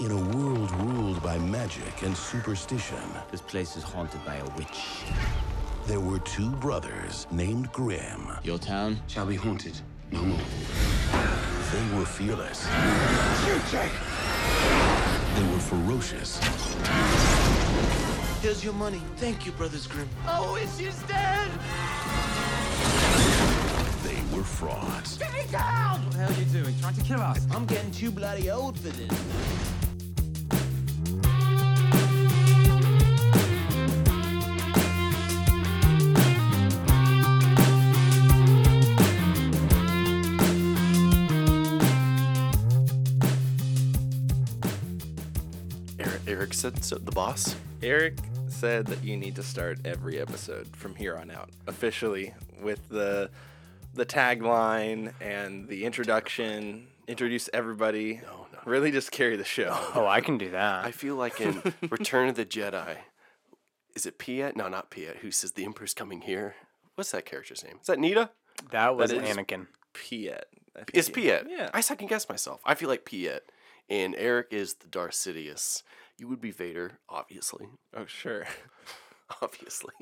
In a world ruled by magic and superstition, This place is haunted by a witch. there were two brothers named Grimm. Your town? Shall be haunted no more. They were fearless. They were ferocious. Here's your money. Thank you, Brothers Grimm. Oh, it's just dead! They were frauds. Stay down! What the hell are you doing? Trying to kill us? I'm getting too bloody old for this. Said so, the boss. Eric said that you need to start every episode from here on out officially with the the tagline and the introduction. Introduce everybody. No, no. Really, just carry the show. Oh, I can do that. I feel like in Return of the Jedi, is it Piett? No, not Piett. Who says the Emperor's coming here? What's that character's name? Is that Nita? that was is- Anakin. Piett. I think It's he- Piett. Yeah. I second guess myself. I feel like Piett, and Eric is the Darth Sidious. You would be Vader, obviously. oh, sure. Obviously.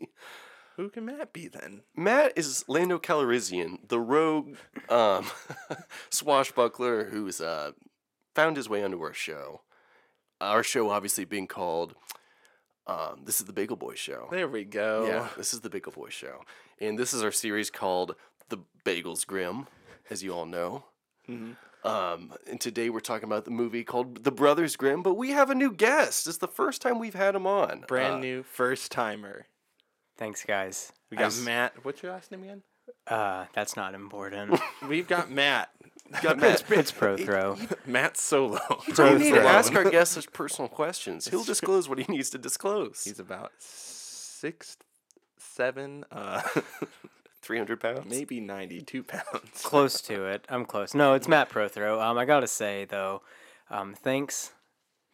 Who can Matt be then? Matt is Lando Calrissian, the rogue um, swashbuckler who's uh, found his way onto our show. Our show, obviously, being called um, "This is the Bagel Boy Show." There we go. Yeah, this is the Bagel Boy Show, and this is our series called "The Bagels Grimm, as you all know. Um, and today we're talking about the movie called The Brothers Grimm, but we have a new guest. It's the first time we've had him on. Brand Uh, new first timer. Thanks, guys. We got I- Matt. What's your last name again? Uh, that's not important. We've got Matt. got Matt. it's Prothro. Matt Solo. You need to ask our guests such personal questions. He'll disclose what he needs to disclose. He's about six, seven, uh, 300 pounds. maybe ninety-two pounds. close to it. I'm close. No, it's Matt Prothro. Um, I gotta say though, um, thanks,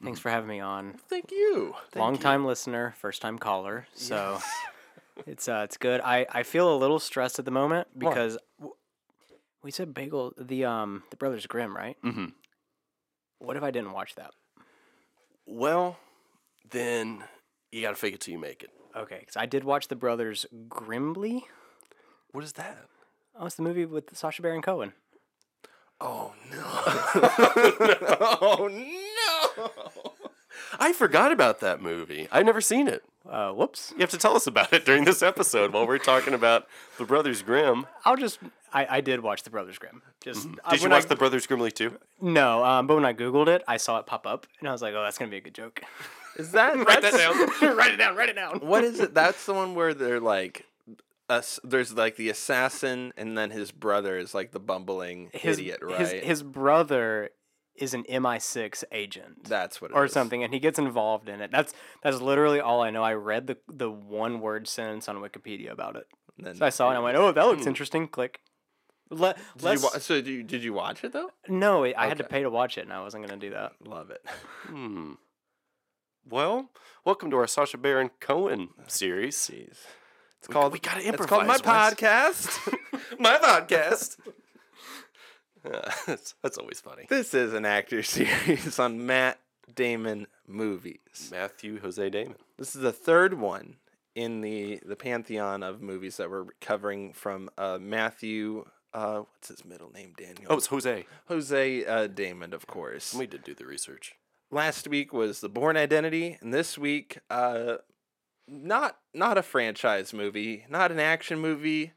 thanks for having me on. Thank you. Long time listener, first time caller. So it's uh, it's good. I, I feel a little stressed at the moment because w- we said bagel the um the Brothers Grimm, right? Mm-hmm. What if I didn't watch that? Well, then you got to fake it till you make it. Okay, because I did watch the Brothers Grimbley. What is that? Oh, it's the movie with Sacha Baron Cohen. Oh, no. oh, no. I forgot about that movie. I've never seen it. Uh, whoops. You have to tell us about it during this episode while we're talking about the Brothers Grimm. I'll just. I, I did watch the Brothers Grimm. Just uh, Mm-hmm. Did you watch I, the Brothers Grimmly too? No, um, but when I googled it, I saw it pop up, and I was like, "Oh, that's gonna be a good joke." Is that write that down. write it down. Write it down. What is it? That's the one where they're like, us. There's like the assassin, and then his brother is like the bumbling His, idiot, right? His his brother is an MI6 agent. That's what it or is. something, and he gets involved in it. That's that's literally all I know. I read the the one word sentence on Wikipedia about it. Then So I saw it and I went, "Oh, that looks interesting." Click. Le- Did less, you wa- so did you, did you watch it though? no, I had to pay to watch it, and I wasn't gonna do that. Love it. Hmm. Well, welcome to our Sacha Baron Cohen series. Jeez. It's We- called. we gotta improvise. It's called my Wes. podcast. My podcast. Uh, that's, that's always funny. this is an actor series on Matt Damon movies. Matthew Jose Damon. This is the third one in the the pantheon of movies that we're covering from uh, Matthew. Uh, what's his middle name? Daniel. Oh, it's Jose. Jose uh, Damon, of course. We did do the research. Last week was The Bourne Identity, and this week, uh, not not a franchise movie, not an action movie,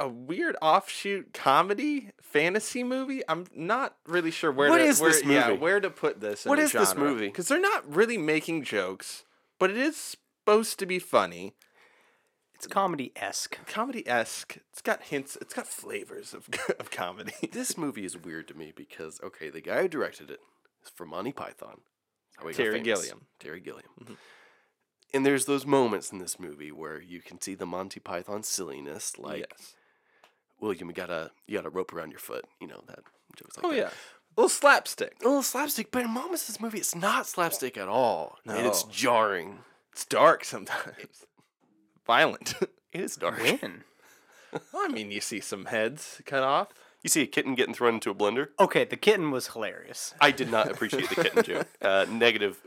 a weird offshoot comedy fantasy movie. I'm not really sure where What to is where, this Yeah, movie? where to put this. What is this movie? Because they're not really making jokes, but it is supposed to be funny, It's comedy esque. comedy esque. It's got hints. It's got flavors of of comedy. This movie is weird to me because, okay, the guy who directed it is from Monty Python. He got Terry. Gilliam. Mm-hmm. Terry Gilliam. And there's those moments in this movie where you can see the Monty Python silliness, like yes. William, you got a you got a rope around your foot. You know that jokes like Oh that. yeah, a little slapstick. a little slapstick, but in moments of this movie, it's not slapstick at all, and it's jarring. It's dark sometimes. Violent. It is dark. When? Well, I mean, you see some heads cut off. You see a kitten getting thrown into a blender? Okay, the kitten was hilarious. I did not appreciate the kitten joke. Uh, negative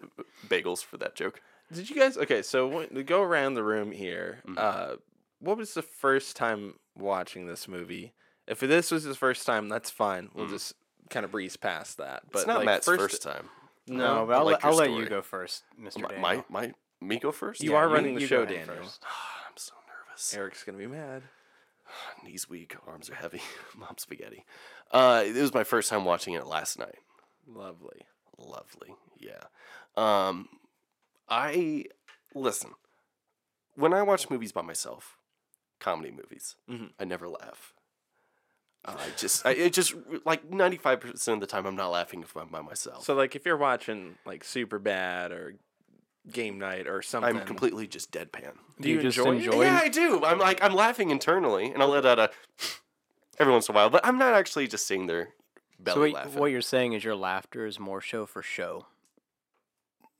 bagels for that joke. Did you guys? Okay, so when, to go around the room here. Mm-hmm. Uh, what was the first time watching this movie? If this was his first time, that's fine. We'll just kind of breeze past that. But it's not like, Matt's first, time. No, but I I'll, like let, I'll let you go first, Mr. My, Daniel. my, my, me go first? You Yeah, are you- running the you show, Daniel. first. I'm so nervous. Eric's gonna be mad. Knees weak, arms are heavy. Mom spaghetti. Uh, it was my first time watching it last night. Lovely. Lovely. Yeah. Um, I listen. When I watch movies by myself, comedy movies, Mhm. I never laugh. I just, I, it just like ninety five percent of the time, I'm not laughing if I'm by myself. So like, if you're watching like Super Bad or Game Night or something, I'm completely just deadpan. Do you just enjoy it? enjoy? Yeah, I do. I'm like, I'm laughing internally, and I'll let out a every once in a while, but I'm not actually just sitting there belly so what, laughing. what you're saying is your laughter is more show for show.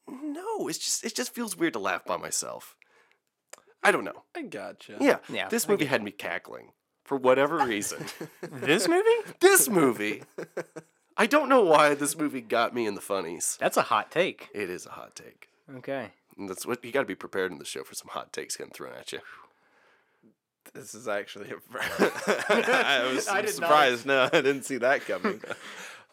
No, it's just, it just feels weird to laugh by myself. I don't know. I gotcha. Yeah, Yeah, This I movie had me cackling for whatever reason. this movie? this movie, I don't know why this movie got me in the funnies. That's a hot take. It is a hot take. Okay. And that's what you got to be prepared in the show for some hot takes getting thrown at you. This is actually. A... I was I did not surprised. No, I didn't see that coming.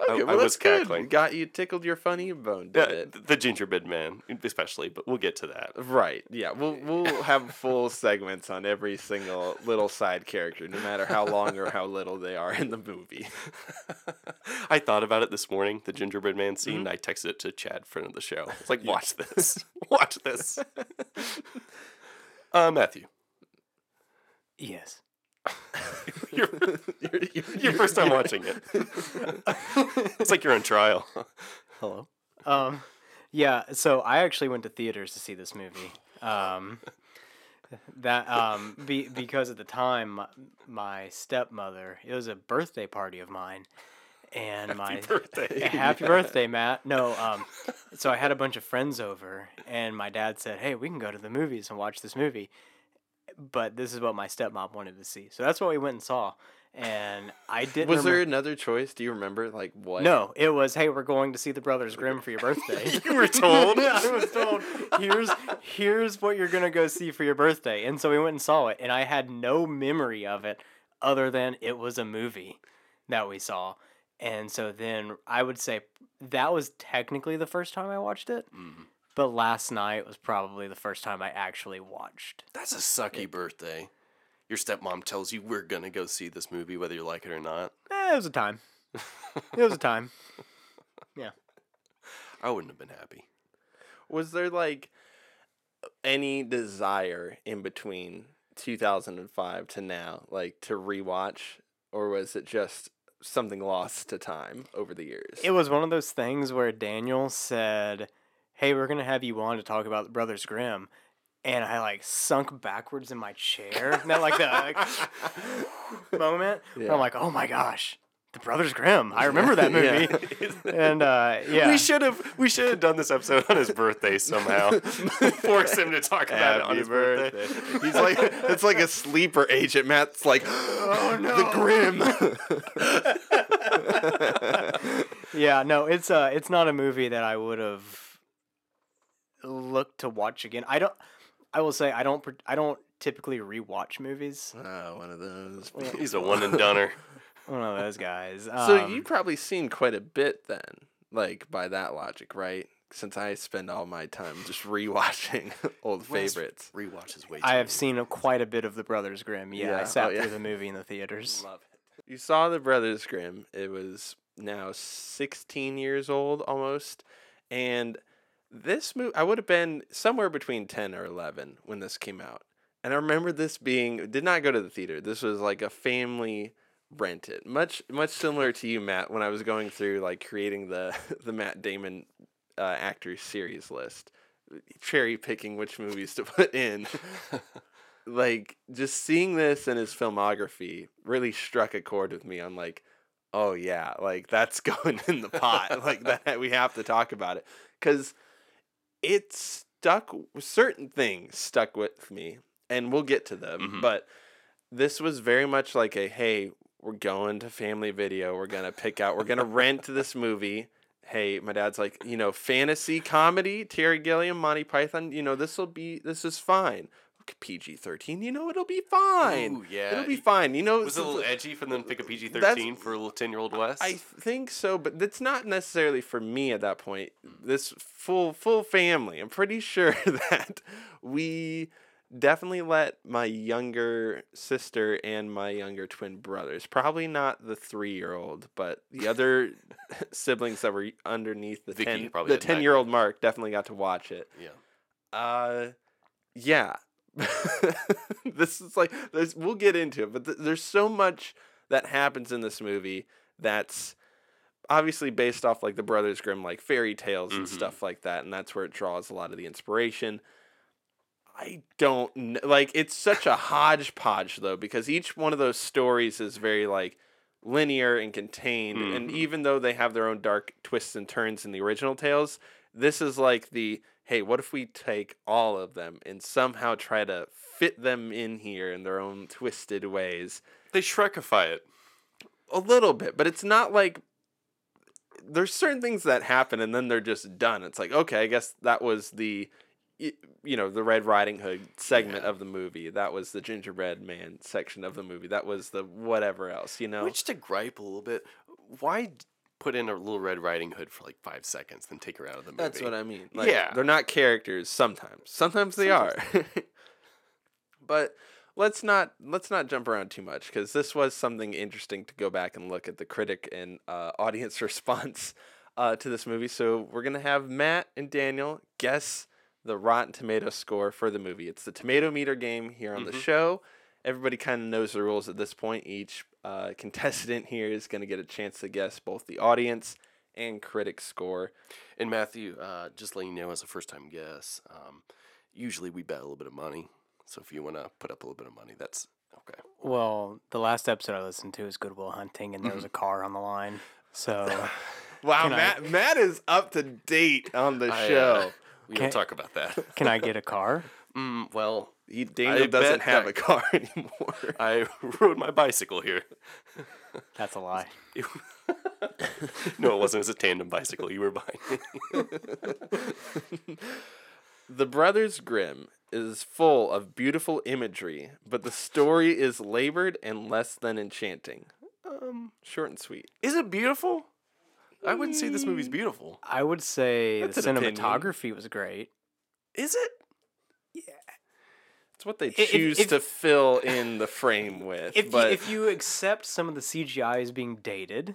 Okay, I well, was that's good. cackling. Got you tickled your funny bone, did Yeah, it? the gingerbread man, especially, but we'll get to that. Right. Yeah. We'll we'll have full segments on every single little side character, no matter how long or how little they are in the movie. I thought about it this morning, the gingerbread man scene. Mm-hmm. I texted it to Chad, friend of the show. It's like, watch this. watch this. uh, Matthew, Yes. Your, your first time watching it. it's like you're on trial. Hello. Um, yeah. So I actually went to theaters to see this movie. Um, that um, be, because at the time my, my stepmother, it was a birthday party of mine, and my birthday. happy birthday, Matt. No, um, so I had a bunch of friends over, and my dad said, "Hey, we can go to the movies and watch this movie." But this is what my stepmom wanted to see, so that's what we went and saw. And I didn't. Was there remem- another choice? Do you remember? Like what? no, it was, hey, we're going to see the Brothers Grimm for your birthday. You were told. yeah, I was told, here's here's what you're gonna go see for your birthday. And so we went and saw it, and I had no memory of it other than it was a movie that we saw. And so then I would say that was technically the first time I watched it. Mm-hmm. But last night was probably the first time I actually watched. That's a sucky birthday. Your stepmom tells you we're gonna go see this movie, whether you like it or not. Eh, it was a time. It was a time. Yeah. I wouldn't have been happy. Was there like any desire in between 2005 to now, like to rewatch, or was it just something lost to time over the years? It was one of those things where Daniel said, "Hey, we're gonna have you on to talk about the Brothers Grimm," and I like sunk backwards in my chair. That like the like, moment Yeah. I'm like, "Oh my gosh, the Brothers Grimm! I remember that Yeah. movie." and uh, yeah, We should have we should have done this episode on his birthday somehow. Force him to talk about it on his birthday. birthday. He's like it's like a sleeper agent. Matt's like, oh no, the Grimm. yeah, no, it's uh, it's not a movie that I would have looked to watch again. I don't. I will say I don't. I don't typically rewatch movies. oh, one of those. He's a one and doneer. One of those guys. So Um, you've probably seen quite a bit then, like by that logic, right? Since I spend all my time just rewatching old favorites. Rewatch Rewatches way. Too I have many. seen quite a bit of the Brothers Grimm. Yeah, Yeah, I sat oh, yeah. through the movie in the theaters. Love it. You saw the Brothers Grimm. It was now 16 years old almost. And this movie, I would have been somewhere between 10 or 11 when this came out. And I remember this being, did not go to the theater. This was like a family rented. Much, much similar to you, Matt, when I was going through like creating the, the Matt Damon uh, actors series list, cherry picking which movies to put in like just seeing this in his filmography really struck a chord with me on like oh yeah like that's going in the pot like that we have to talk about it because it stuck certain things stuck with me and we'll get to them Mhm. but this was very much like a hey we're going to Family Video. We're gonna pick out. We're gonna rent this movie. Hey, my dad's like, you know, fantasy comedy, Terry Gilliam, Monty Python. You know, this will be. This is fine. PG thirteen. You know, it'll be fine. Ooh, yeah. it'll be fine. You know, Was it a little edgy for them to pick a PG thirteen for a little ten year old Wes? I think so, but that's not necessarily for me at that point. This full full family. I'm pretty sure that we definitely let my younger sister and my younger twin brothers, probably not the three year old, but the other siblings that were underneath the Vicky ten the ten year old mark definitely got to watch it. yeah. Uh, yeah. this is like there's we'll get into it, but th- there's so much that happens in this movie that's obviously based off like the Brothers Grimm like fairy tales and Mhm. stuff like that, and that's where it draws a lot of the inspiration. I don't kn- like it's such a hodgepodge though because each one of those stories is very like linear and contained and Mhm. even though they have their own dark twists and turns in the original tales this is like the hey what if we take all of them and somehow try to fit them in here in their own twisted ways? They Shrekify it. a little bit but it's not like there's certain things that happen and then they're just done. It's like okay i guess that was the you know the red riding hood segment Yeah. of the movie. That was the gingerbread man section of the movie. That was the whatever else you know? Which to gripe a little bit, why put in a little Red Riding Hood for like five seconds, then take her out of the movie? That's what I mean. Like, Yeah. they're not characters sometimes. Sometimes they are. but let's not let's not jump around too much because this was something interesting to go back and look at the critic and uh, audience response uh, to this movie. So we're gonna have Matt and Daniel guess the Rotten Tomato score for the movie. It's the tomato meter game here on the show. Everybody kind of knows the rules at this point. Each uh, contestant here is going to get a chance to guess both the audience and critic score. And Matthew, uh, just letting you know as a first time guess, um, usually we bet a little bit of money. So if you want to put up a little bit of money, that's okay. Well, the last episode I listened to is Good Will Hunting, and there was a car on the line. So Wow, Can I- Matt Matt is up to date on the I, uh, show. we Can- don't talk about that. can I get a car? mm, well, He, Daniel I doesn't have that- a car anymore. I rode my bicycle here. That's a lie. no, it wasn't. It was a tandem bicycle you were buying. the Brothers Grimm is full of beautiful imagery, but the story is labored and less than enchanting. Um, short and sweet. Is it beautiful? I wouldn't say this movie's beautiful. I would say That's the an opinion. cinematography was great. Is it? It's what they choose if- to fill in the frame with. If but you, if you accept some of the CGI as being dated,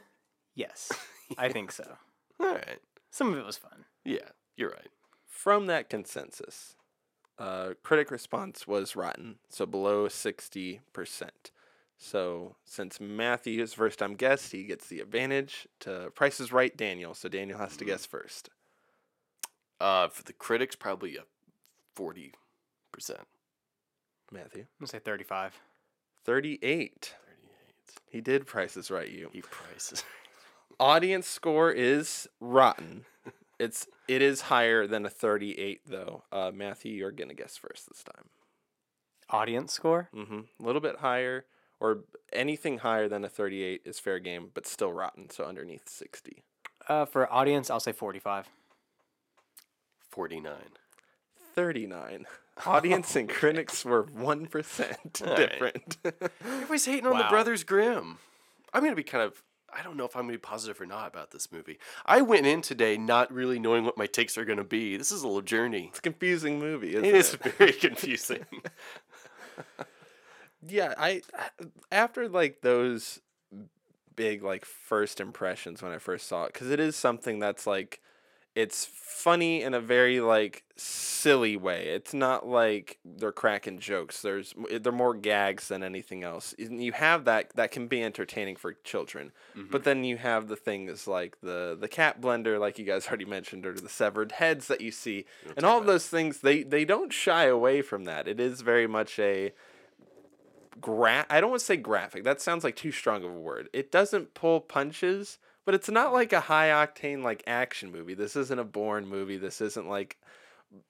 yes, I think so. All right. Some of it was fun. Yeah, you're right. from that consensus, uh, critic response was rotten, so below 60%. So since Matthew is first time guest, he gets the advantage to Price is Right Daniel. So Daniel has to guess first. Uh, for the critics, probably a forty percent. Matthew. I'm gonna say 35. 38. 38. He did prices Right you. He prices. Audience score is rotten. It's it is higher than a 38 though. Uh, Matthew, you're gonna guess first this time. Audience score? Mm-hmm. A little bit higher, or anything higher than a 38 is fair game, but still rotten. So underneath 60. Uh, for audience, I'll say 45. Forty nine. 39. Audience and critics were 1% All right. different. Everybody's hating on the Brothers Grimm. I'm gonna be kind of. I don't know if I'm gonna be positive or not about this movie. I went in today not really knowing what my takes are gonna be. This is a little journey. it's a confusing movie, isn't It it? is very confusing. yeah, I after like those big like first impressions when I first saw it cuz it is something that's like it's funny in a very like silly way. It's not like they're cracking jokes. There's they're more gags than anything else. And you have that that can be entertaining for children. But then you have the things like the the cat blender like you guys already mentioned or the severed heads that you see. And all of those things they they don't shy away from that. It is very much a gra- I don't want to say graphic. That sounds like too strong of a word. It doesn't pull punches, but it's not like a high octane like action movie. This isn't a Bourne movie. This isn't like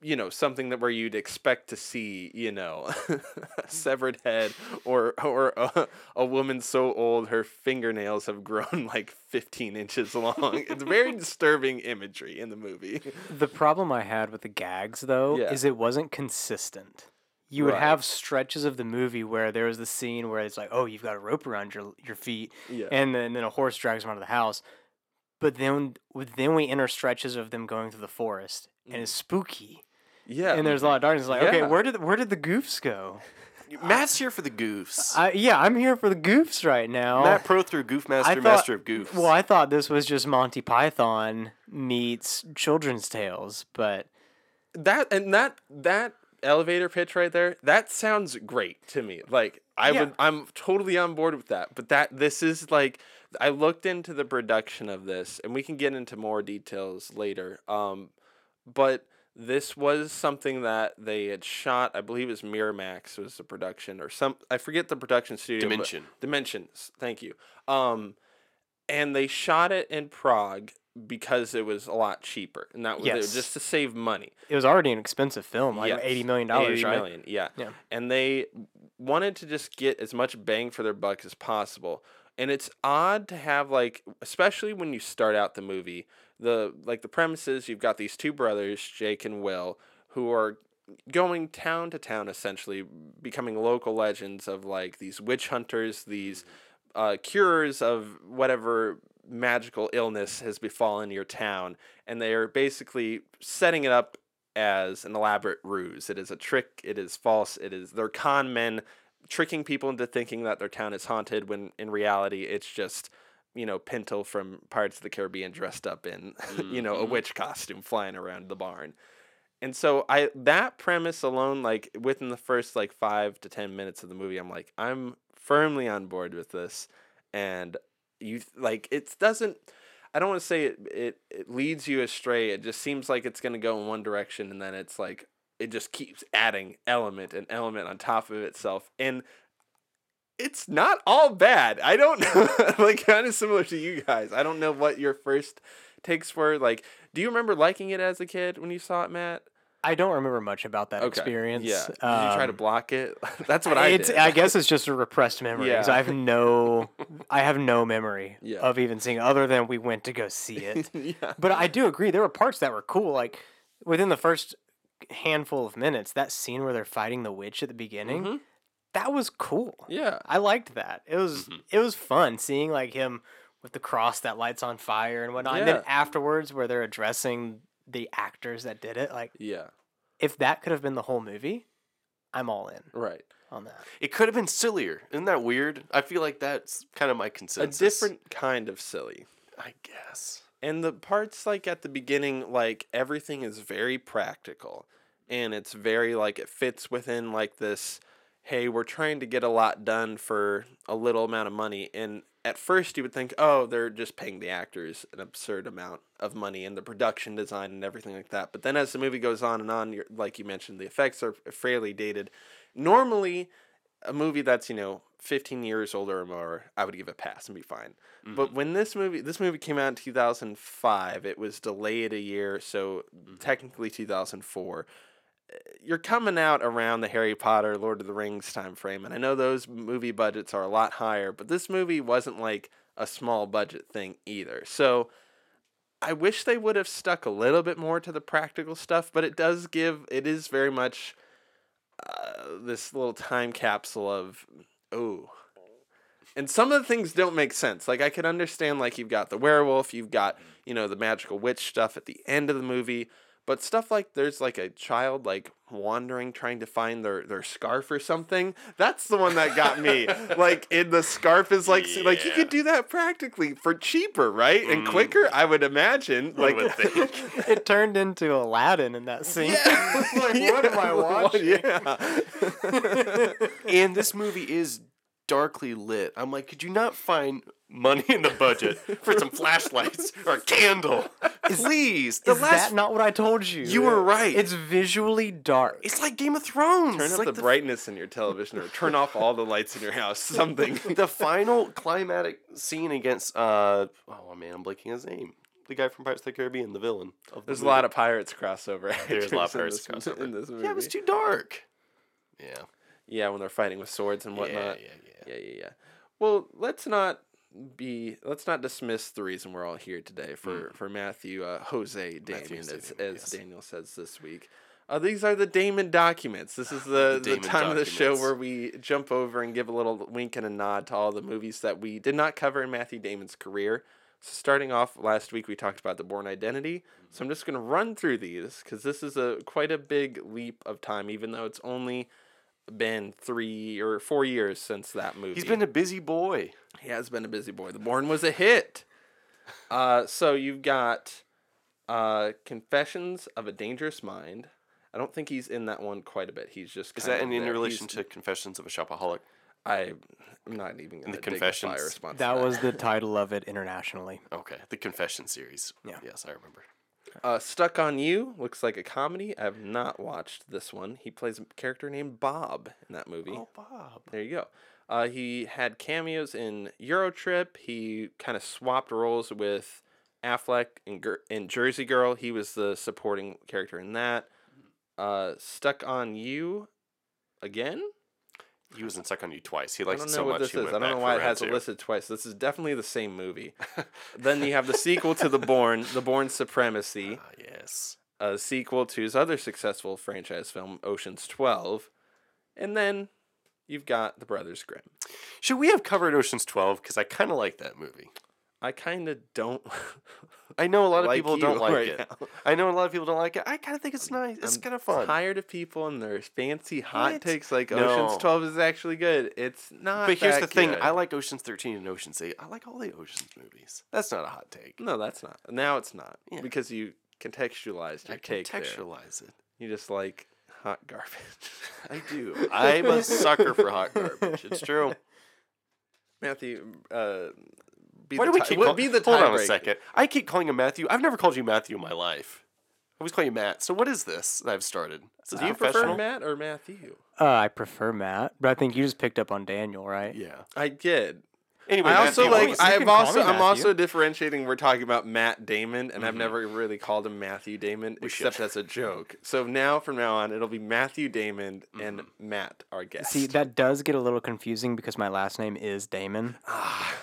you know something that where you'd expect to see you know a severed head or or a, a woman so old her fingernails have grown like 15 inches long it's very disturbing imagery in the movie The problem I had with the gags, though, Yeah. is it wasn't consistent. You would Right. have stretches of the movie where there was the scene where it's like, oh, you've got a rope around your your feet, Yeah. and then, then a horse drags them out of the house. But then then we enter stretches of them going through the forest, and it's mm. spooky, yeah and there's a lot of darkness. Like, okay, where did where did the goofs go? Matt's here for the goofs. I, yeah, I'm here for the goofs right now. Matt Pro through Goof Master, thought- Master of Goofs. Well, I thought this was just Monty Python meets children's tales, but that and that that elevator pitch right there that sounds great to me like i Yeah. would i'm totally on board with that but that this is like i looked into the production of this and we can get into more details later um but this was something that they had shot i believe it was miramax was the production or some i forget the production studio Dimension. dimensions thank you um and they shot it in prague because it was a lot cheaper and that was Yes. just to save money it was already an expensive film, like Yes, eighty million dollars, 80 right? million, yeah. Yeah. And they wanted to just get as much bang for their buck as possible. And it's odd to have like especially when you start out the movie, the like the premises you've got these two brothers, Jake and Will, who are going town to town essentially becoming local legends of like these witch hunters, these uh, cures of whatever magical illness has befallen your town and they are basically setting it up as an elaborate ruse. It is a trick. It is false. It is they're con men tricking people into thinking that their town is haunted when in reality it's just you know Pinto from Pirates of the Caribbean dressed up in you know a mm-hmm. witch costume flying around the barn. And so I that premise alone like within the first like 5 to 10 minutes of the movie I'm like I'm firmly on board with this and you like it doesn't I don't want to say it, it it leads you astray. It just seems like it's going to go in one direction and then it's like it just keeps adding element and element on top of itself and it's not all bad. I don't know like kind of similar to you guys. I don't know what your first takes were like do you remember liking it as a kid when you saw it, Matt? I don't remember much about that Okay. experience. Yeah. Did you try to Um, block it? That's what I it's, did. I guess it's just a repressed memory. Yeah. I have no, I have no memory Yeah. of even seeing other than we went to go see it. yeah. but I do agree there were parts that were cool. Like within the first handful of minutes, that scene where they're fighting the witch at the beginning, Mhm. that was cool. Yeah. I liked that. It was Mm-hmm. it was fun seeing like him with the cross that lights on fire and whatnot. And then afterwards, where they're addressing the actors that did it, like Yeah. if that could have been the whole movie, I'm all in Right. on that. It could have been sillier. Isn't that weird? I feel like that's kind of my consensus. A different kind of silly. I guess. And the parts like at the beginning, like everything is very practical. And it's very like it fits within like this, hey, we're trying to get a lot done for a little amount of money. And at first you would think, oh, they're just paying the actors an absurd amount of money and the production design and everything like that. But then as the movie goes on and on, you're, like you mentioned, the effects are fairly dated. Normally, a movie that's you know 15 years older or more i would give a pass and be fine but when this movie this movie came out in 2005 it was delayed a year so technically 2004 Uh, you're coming out around the harry potter lord of the rings time frame and i know those movie budgets are a lot higher but this movie wasn't like a small budget thing either. So i wish they would have stuck a little bit more to the practical stuff but it does give it is very much uh, this little time capsule of oh and some of the things don't make sense. Like i could understand like you've got the werewolf you've got you know the magical witch stuff at the end of the movie but stuff like there's like a child like wandering trying to find their their scarf or something that's the one that got me like in the scarf is like s- like you could do that practically for cheaper right and mm. quicker i would imagine like would it turned into Aladdin in that scene. Yeah. like, what am I watching? yeah And this movie is darkly lit. I'm like, could you not find money in the budget for some flashlights or a candle? Please. The Is last that not what I told you? You were right. It's visually dark. It's like Game of Thrones. Turn It's up like the, brightness in your television or turn off all the lights in your house. Something. the final climatic scene against uh oh man, I'm blanking his name. the guy from Pirates of the Caribbean, the villain. Of the There's a movie. lot of pirates crossover. There's a lot of actors pirates in this, crossover. in this movie. Yeah, it was too dark. Yeah. Yeah, when they're fighting with swords and whatnot. Yeah, yeah, yeah. yeah, yeah, yeah. Well, let's not be let's not dismiss the reason we're all here today for for Matthew uh, Jose Damien, Jose as, Damien, as yes. Daniel says this week. Uh, these are the Damon documents. This is the, the, Damon time of the show where we jump over and give a little wink and a nod to all the movies that we did not cover in Matthew Damon's career. So starting off last week, we talked about the Bourne Identity. So I'm just going to run through these because this is a quite a big leap of time, even though it's only been three or four years since that movie. He's been a busy boy. He has been a busy boy. The Bourne was a hit. Uh, so you've got uh, Confessions of a Dangerous Mind. I don't think he's in that one quite a bit. He's just Is that of in, in there. relation He's- to Confessions of a Shopaholic? I, I'm not even going the to dignify a Confessions? response. to That was the title of it internationally. Okay, the Confession series. Yeah. Yes, I remember. Uh, Stuck on You looks like a comedy. I have not watched this one. He plays a character named Bob in that movie. Oh, Bob. There you go. Uh, he had cameos in Eurotrip. He kind of swapped roles with Affleck in, Ger- in Jersey Girl. He was the supporting character in that. Uh, Stuck on You again? He was in Stuck on You twice. He I likes don't it know so what much. this he is. went I don't back know for why it round has two. it listed twice. This is definitely the same movie. then you have the sequel to The Bourne, The Bourne Supremacy. Ah, yes. a sequel to his other successful franchise film, Ocean's 12. And then you've got The Brothers Grimm. Should we have covered Ocean's Twelve? Because I kind of like that movie. I kind of don't. I know a lot of Like people don't like right it. now. I know a lot of people don't like it. I kind of think it's nice. It's kind of fun. tired of people and their fancy hot What? takes like No. Ocean's 12 is actually good. It's not. But here's the thing: good. I like Ocean's Thirteen and Ocean's Eight. I like all the Ocean's movies. That's not a hot take. No, that's not. Now it's not. Yeah. Because you contextualized your I take there. contextualize it. You just like hot garbage. I do. I'm a sucker for hot garbage. It's true. Matthew, uh, be Why the do we tie- keep what- call- be the Hold on a tiebreaker. second. I keep calling him Matthew. I've never called you Matthew in my life. I always call you Matt. So what is this that I've started? Is this Do you prefer professional? Matt or Matthew? Uh, I prefer Matt, but I think you just picked up on Daniel, right? Yeah. I did. Anyway, I also Matthew, like. always- you I've can call also. me I'm Matthew. also differentiating. We're talking about Matt Damon, and I've mm-hmm. never really called him Matthew Damon, except should. as a joke. So now, from now on, it'll be Matthew Damon and mm-hmm. Matt, our guest. See, that does get a little confusing because my last name is Damon. Ah.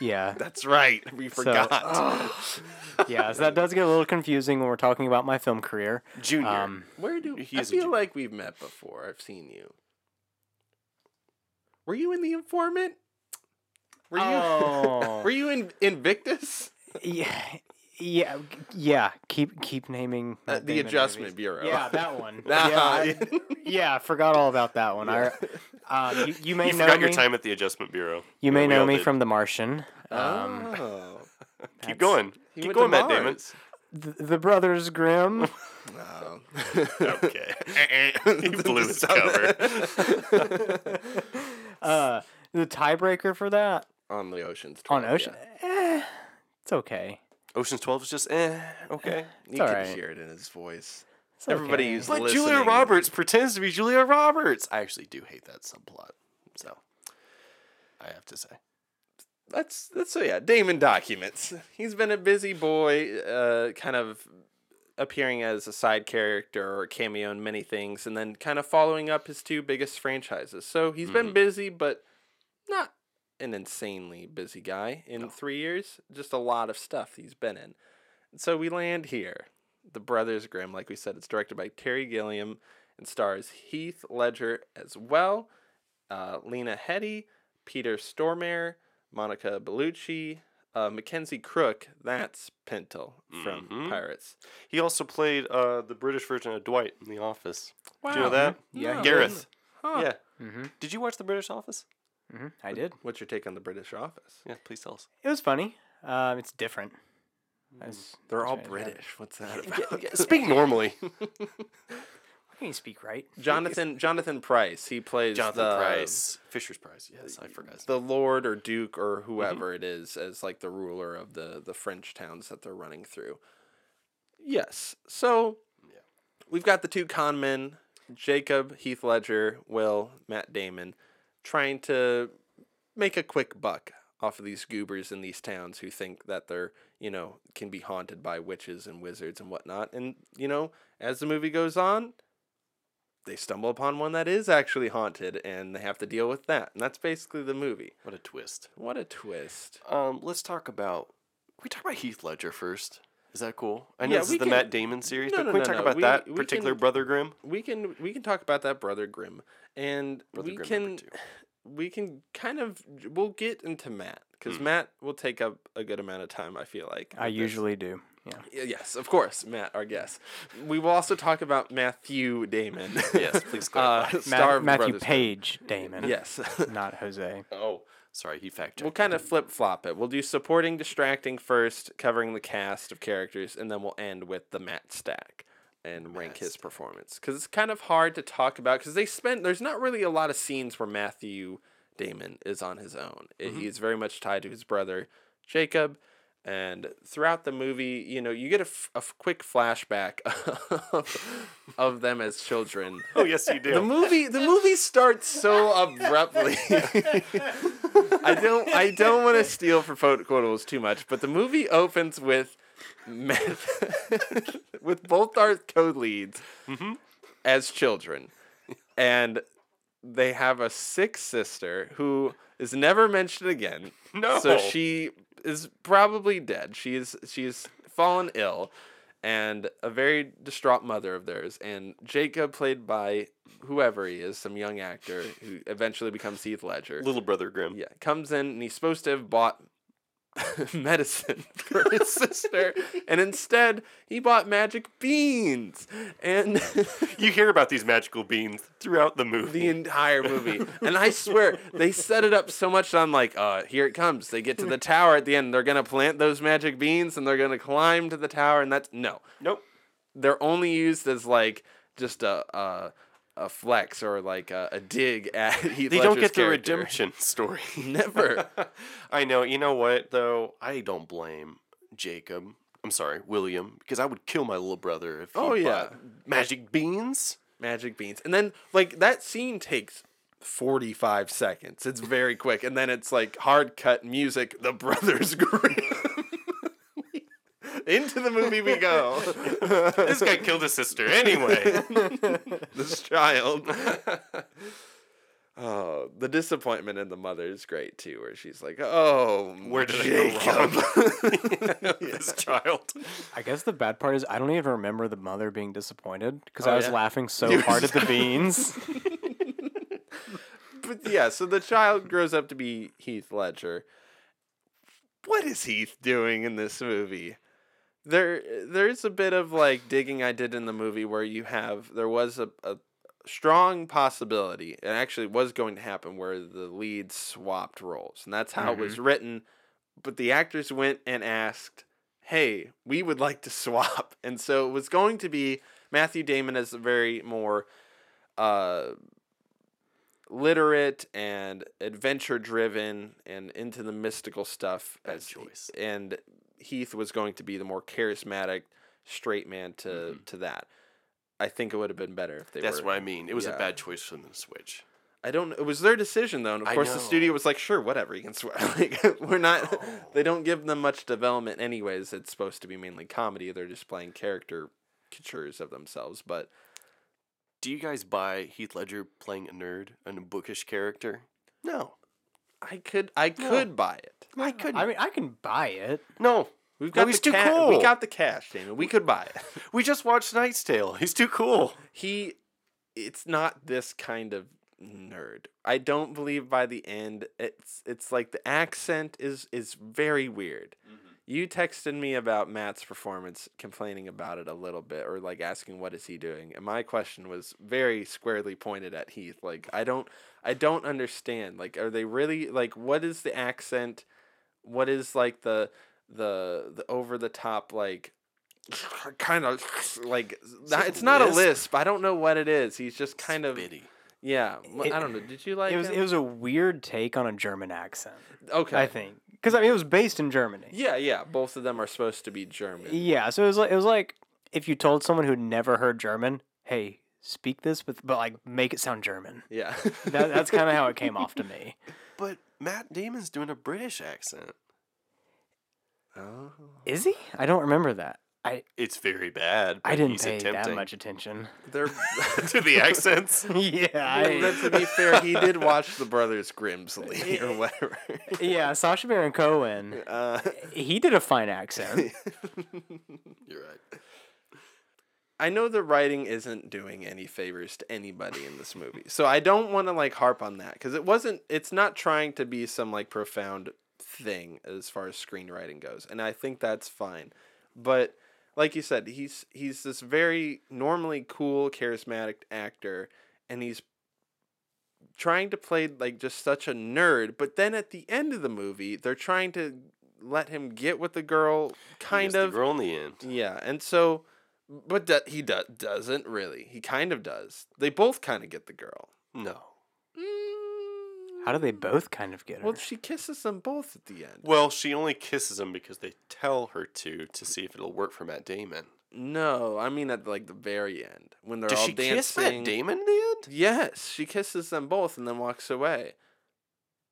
Yeah. That's right. We So- forgot. yeah, so that does get a little confusing when we're talking about my film career. Junior. Um, Where do He I is feel like we've met before? I've seen you. Were you in the informant? Were you? Oh. Were you in Invictus? yeah, yeah, yeah. Keep keep naming Uh, the Damon Adjustment movies. Bureau. Yeah, that one. Nah. yeah, I, yeah, forgot all about that one. I, um, you, you may you know forgot me. your time at the Adjustment Bureau. You Yeah, may know me did. from The Martian. Um, oh. Keep going. He Keep going, Matt Damon. The, the Brothers Grimm. Oh. Okay. he blew his cover. uh, the tiebreaker for that on the oceans. on Ocean. yeah. Eh, it's okay. Ocean's 12 is just eh, okay. You can alright. hear it in his voice. It's Everybody okay. used- But listening. Julia Roberts pretends to be Julia Roberts. I actually do hate that subplot. So, I have to say. That's that's so yeah. Damon documents. He's been a busy boy, uh, kind of appearing as a side character or cameo in many things, and then kind of following up his two biggest franchises. So he's been busy, but not an insanely busy guy in three years. Just a lot of stuff he's been in. So we land here. The Brothers Grimm, like we said, it's directed by Terry Gilliam and stars Heath Ledger as well, uh, Lena Headey, Peter Stormare, Monica Bellucci, uh, Mackenzie Crook. That's Pintel from Mhm. Pirates. He also played uh, the British version of Dwight in The Office. Did you know that? Yeah, No. Gareth. Huh. Yeah. Mm-hmm. Did you watch the British Office? Hmm I did. What's your take on the British Office? Yeah, please tell us. It was funny. Um, it's different. That's- They're all that's right. British. What's that about? Speak normally. Why can't you speak right? Jonathan Jonathan Pryce. He plays Jonathan the, Pryce. Fisher's Price. Yes, I forgot. the lord or duke or whoever it is as like the ruler of the the French towns that they're running through. Yes. So we've got the two con men, Jacob, Heath Ledger, Will, Matt Damon, trying to make a quick buck off of these goobers in these towns who think that they're you know can be haunted by witches and wizards and whatnot. And you know, as the movie goes on, they stumble upon one that is actually haunted, and they have to deal with that. And that's basically the movie. What a twist. What a twist! Um, let's talk about. Can we talk about Heath Ledger first. Is that cool? I know Yeah, this is the can- Matt Damon series, No, but no, can we no, talk no. about We- that we particular can- Brother Grimm? We can we can talk about that Brother Grimm, and Brother we Grimm can we can kind of we'll get into Matt because Hmm. Matt will take up a good amount of time. I feel like I with this. usually do. Yeah. Yes, of course, Matt, our guest. We will also talk about Matthew Damon. Yes, please uh, clarify. star Ma- Matthew Brothers Grimm. Page Damon. Yes. Not Jose. Oh, sorry, he fact checked. we'll kind of flip flop it. We'll do supporting, distracting first, covering the cast of characters, and then we'll end with the Matt stack and rank his performance. Because it's kind of hard to talk about because they spend there's not really a lot of scenes where Matthew Damon is on his own. I- mm-hmm. He's very much tied to his brother Jacob. And throughout the movie, you know, you get a, f- a quick flashback of, of them as children. Oh yes, you do The movie the movie starts so abruptly. I don't I don't want to steal for quotables too much, but the movie opens with meth with both our code leads mm-hmm. as children, and they have a sick sister who is never mentioned again. No. so she is probably dead. She is she's fallen ill, and a very distraught mother of theirs. And Jacob, played by whoever he is, some young actor who eventually becomes Heath Ledger. Little Brother Grimm. Yeah, comes in and he's supposed to have bought medicine for his sister, and instead he bought magic beans, and You hear about these magical beans throughout the movie. the entire movie. And I swear they set it up so much. That I'm like, uh, here it comes. They get to the tower at the end. They're gonna plant those magic beans, and they're gonna climb to the tower, and that's no. nope. They're only used as like just a. a a flex or like a, a dig at Heath They don't Ledger's get the character. redemption story. Never. I know. You know what though? I don't blame Jacob. I'm sorry, William, because I would kill my little brother if he Oh, yeah. bought magic beans. magic beans. And then like that scene takes 45 seconds. It's very quick. And then it's like hard cut music, the brothers Grimm. Into the movie we go. this guy killed his sister anyway. this child. Oh, the disappointment in the mother is great too, where she's like, "Oh, Where did I go Jacob." wrong? this child. I guess the bad part is I don't even remember the mother being disappointed because Oh, I was yeah? laughing so You were hard at the beans. but yeah, so the child grows up to be Heath Ledger. What is Heath doing in this movie? There, there's a bit of like digging I did in the movie where you have there was a, a strong possibility, and actually was going to happen where the leads swapped roles, and that's how it was written. But the actors went and asked, "Hey, we would like to swap," and so it was going to be Matthew Damon as a very more uh literate and adventure driven and into the mystical stuff Bad as choice. and Heath was going to be the more charismatic straight man to Mm-hmm. to that. I think it would have been better if they That's were what I mean. It was yeah. a bad choice for them to switch. I don't it was their decision though. And of I course the studio was like, "Sure, whatever, you can swear." like we're not they don't give them much development anyways. It's supposed to be mainly comedy. They're just playing character caricatures of themselves, but Do you guys buy Heath Ledger playing a nerd and a bookish character? No. I could I could buy it. I couldn't. I mean, I can buy it. no. We've No, got he's the too ca- cool. We got the cash, Damon. We could buy it. We just watched Knight's Tale. He's too cool. he it's not this kind of nerd. I don't believe by the end it's it's like the accent is is very weird. Mm-hmm. You texted me about Matt's performance, complaining about it a little bit, or like asking what is he doing, and my question was very squarely pointed at Heath. Like I don't, I don't understand. Like, are they really like what is the accent? What is like the the the over the top like kind of like not, it's not a lisp? lisp. I don't know what it is. He's just kind of Bitty. yeah. It- I don't know. Did you like it was him? it was a weird take on a German accent. okay. I think because I mean it was based in Germany. Yeah, yeah. Both of them are supposed to be German. Yeah, so it was like it was like if you told someone who'd never heard German, "Hey, speak this with, but like make it sound German. Yeah. That, that's kind of how it came off to me. But Matt Damon's doing a British accent. oh. Is he? I don't remember that. I It's very bad. I didn't he's pay that much attention. They're to the accents. yeah, Well, to be fair, he did watch the Brothers Grimsley or whatever. yeah. Sacha Baron Cohen, Uh, he did a fine accent. You're right. I know the writing isn't doing any favors to anybody in this movie, so I don't want to like harp on that because it wasn't. It's not trying to be some like profound thing as far as screenwriting goes, and I think that's fine. But like you said, he's he's this very normally cool, charismatic actor, and he's trying to play like just such a nerd. But then at the end of the movie, they're trying to let him get with the girl, He kind gets the of. girl in the end. Yeah, and so, but that he do- doesn't really. He kind of does. They both kind of get the girl. No. How do they both kind of get her? Well, she kisses them both at the end. Well, she only kisses him because they tell her to to see if it'll work for Matt Damon. No, I mean at like the very end when they're Does all she dancing. kiss Matt Damon in the end? Yes, she kisses them both and then walks away.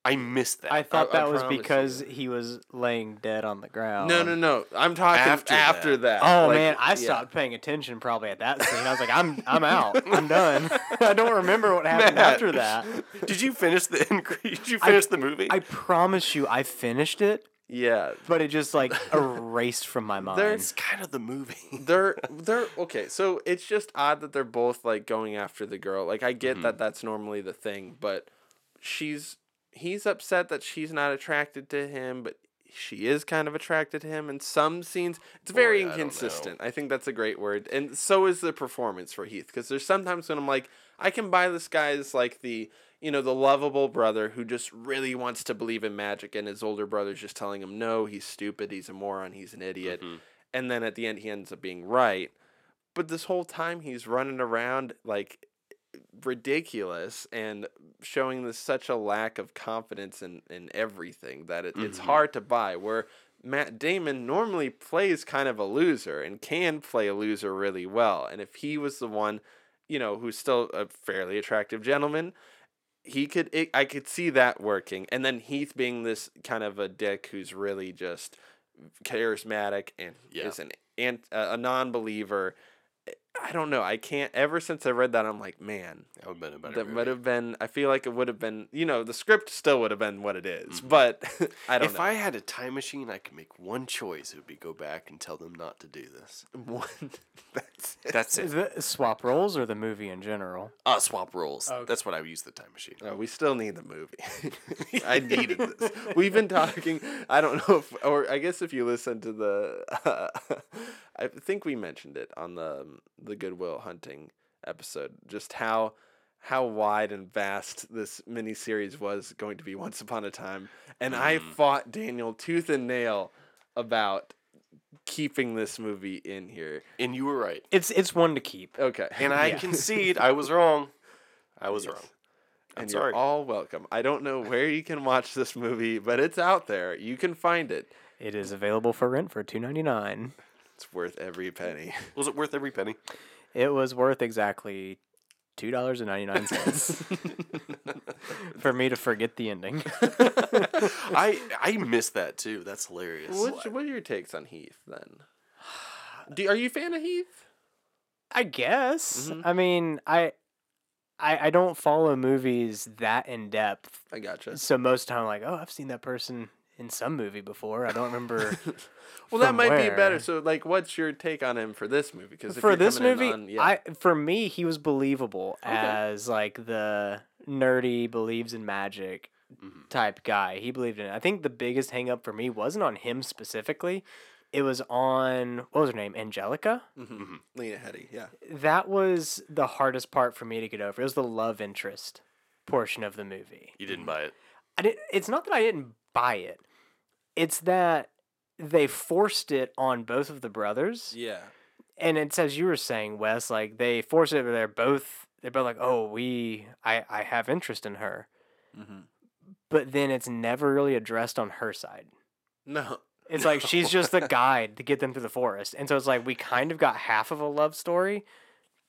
I missed that. I thought I that was promise because you. he was laying dead on the ground. no, no, no. I'm talking After after, that. that. Oh Like, man, I yeah. stopped paying attention probably at that scene. I was like, I'm I'm out. I'm done. I don't remember what happened Matt. after that. Did you finish the Did you I- finish the movie? I promise you, I finished it, Yeah, but it just like erased from my mind. it's kind of the movie. they're they're okay. So it's just odd that they're both like going after the girl. Like I get that mm-hmm. that's normally the thing, but she's he's upset that she's not attracted to him, but she is kind of attracted to him in some scenes. It's very Boy, I inconsistent. I, think that's a great word, and so is the performance for Heath. Because there's sometimes when I'm like, I can buy this guy as like the you know the lovable brother who just really wants to believe in magic, and his older brother's just telling him no, he's stupid, he's a moron, he's an idiot, and then at the end he ends up being right. But this whole time he's running around like ridiculous and showing this such a lack of confidence in, in everything that it, it's mm-hmm. hard to buy. Where Matt Damon normally plays kind of a loser and can play a loser really well. And if he was the one, you know, who's still a fairly attractive gentleman, he could it, I could see that working. And then Heath being this kind of a dick who's really just charismatic and Yeah. is an ant, a non-believer. I don't know. I can't. Ever since I read that, I'm like, man, That would have been a better that movie. would have been. I feel like it would have been. You know, the script still would have been what it is, but I don't if know. I had a time machine, I could make one choice. It would be go back and tell them not to do this. One, that's it. That's it. the swap roles or the movie in general. Uh, swap roles. Okay. That's what I would use the time machine. No, we still need the movie. I needed this. We've been talking. I don't know if, or I guess if you listen to the, I think we mentioned it on the um, the Good Will Hunting episode. Just how how wide and vast this miniseries was going to be once upon a time, and I mm-hmm. fought Daniel tooth and nail about keeping this movie in here. And you were right. It's it's one to keep. Okay, And I Yeah. concede I was wrong. I was wrong. I'm and sorry. you're all welcome. I don't know where you can watch this movie, but it's out there. You can find it. It is available for rent for two ninety nine. It's worth every penny. was it worth every penny? It was worth exactly two dollars and ninety nine cents for me to forget the ending. I I missed that too. That's hilarious. What, what are your takes on Heath then? Do, are you a fan of Heath? I guess. Mhm. I mean, I, I I don't follow movies that in depth. I gotcha. So most of the time, I'm like, oh, I've seen that person in some movie before. I don't remember. Well, that from might be better. So, like, what's your take on him for this movie? Because for this movie, I for me he was believable as like the nerdy believes in magic Mhm. type guy. He believed in it. I think the biggest hang up for me wasn't on him specifically. It was on what was her name? Angelica. mm-hmm. Lena Headey, yeah. That was the hardest part for me to get over. It was the love interest portion of the movie. You didn't buy it. I did it's not that I didn't buy it. It's that they forced it on both of the brothers Yeah. and it's as you were saying, Wes, like they force it. They're both they're both like, oh, we, I, I have interest in her, Mm-hmm. but then it's never really addressed on her side. No. It's like she's just the guide to get them through the forest, and so it's like we kind of got half of a love story,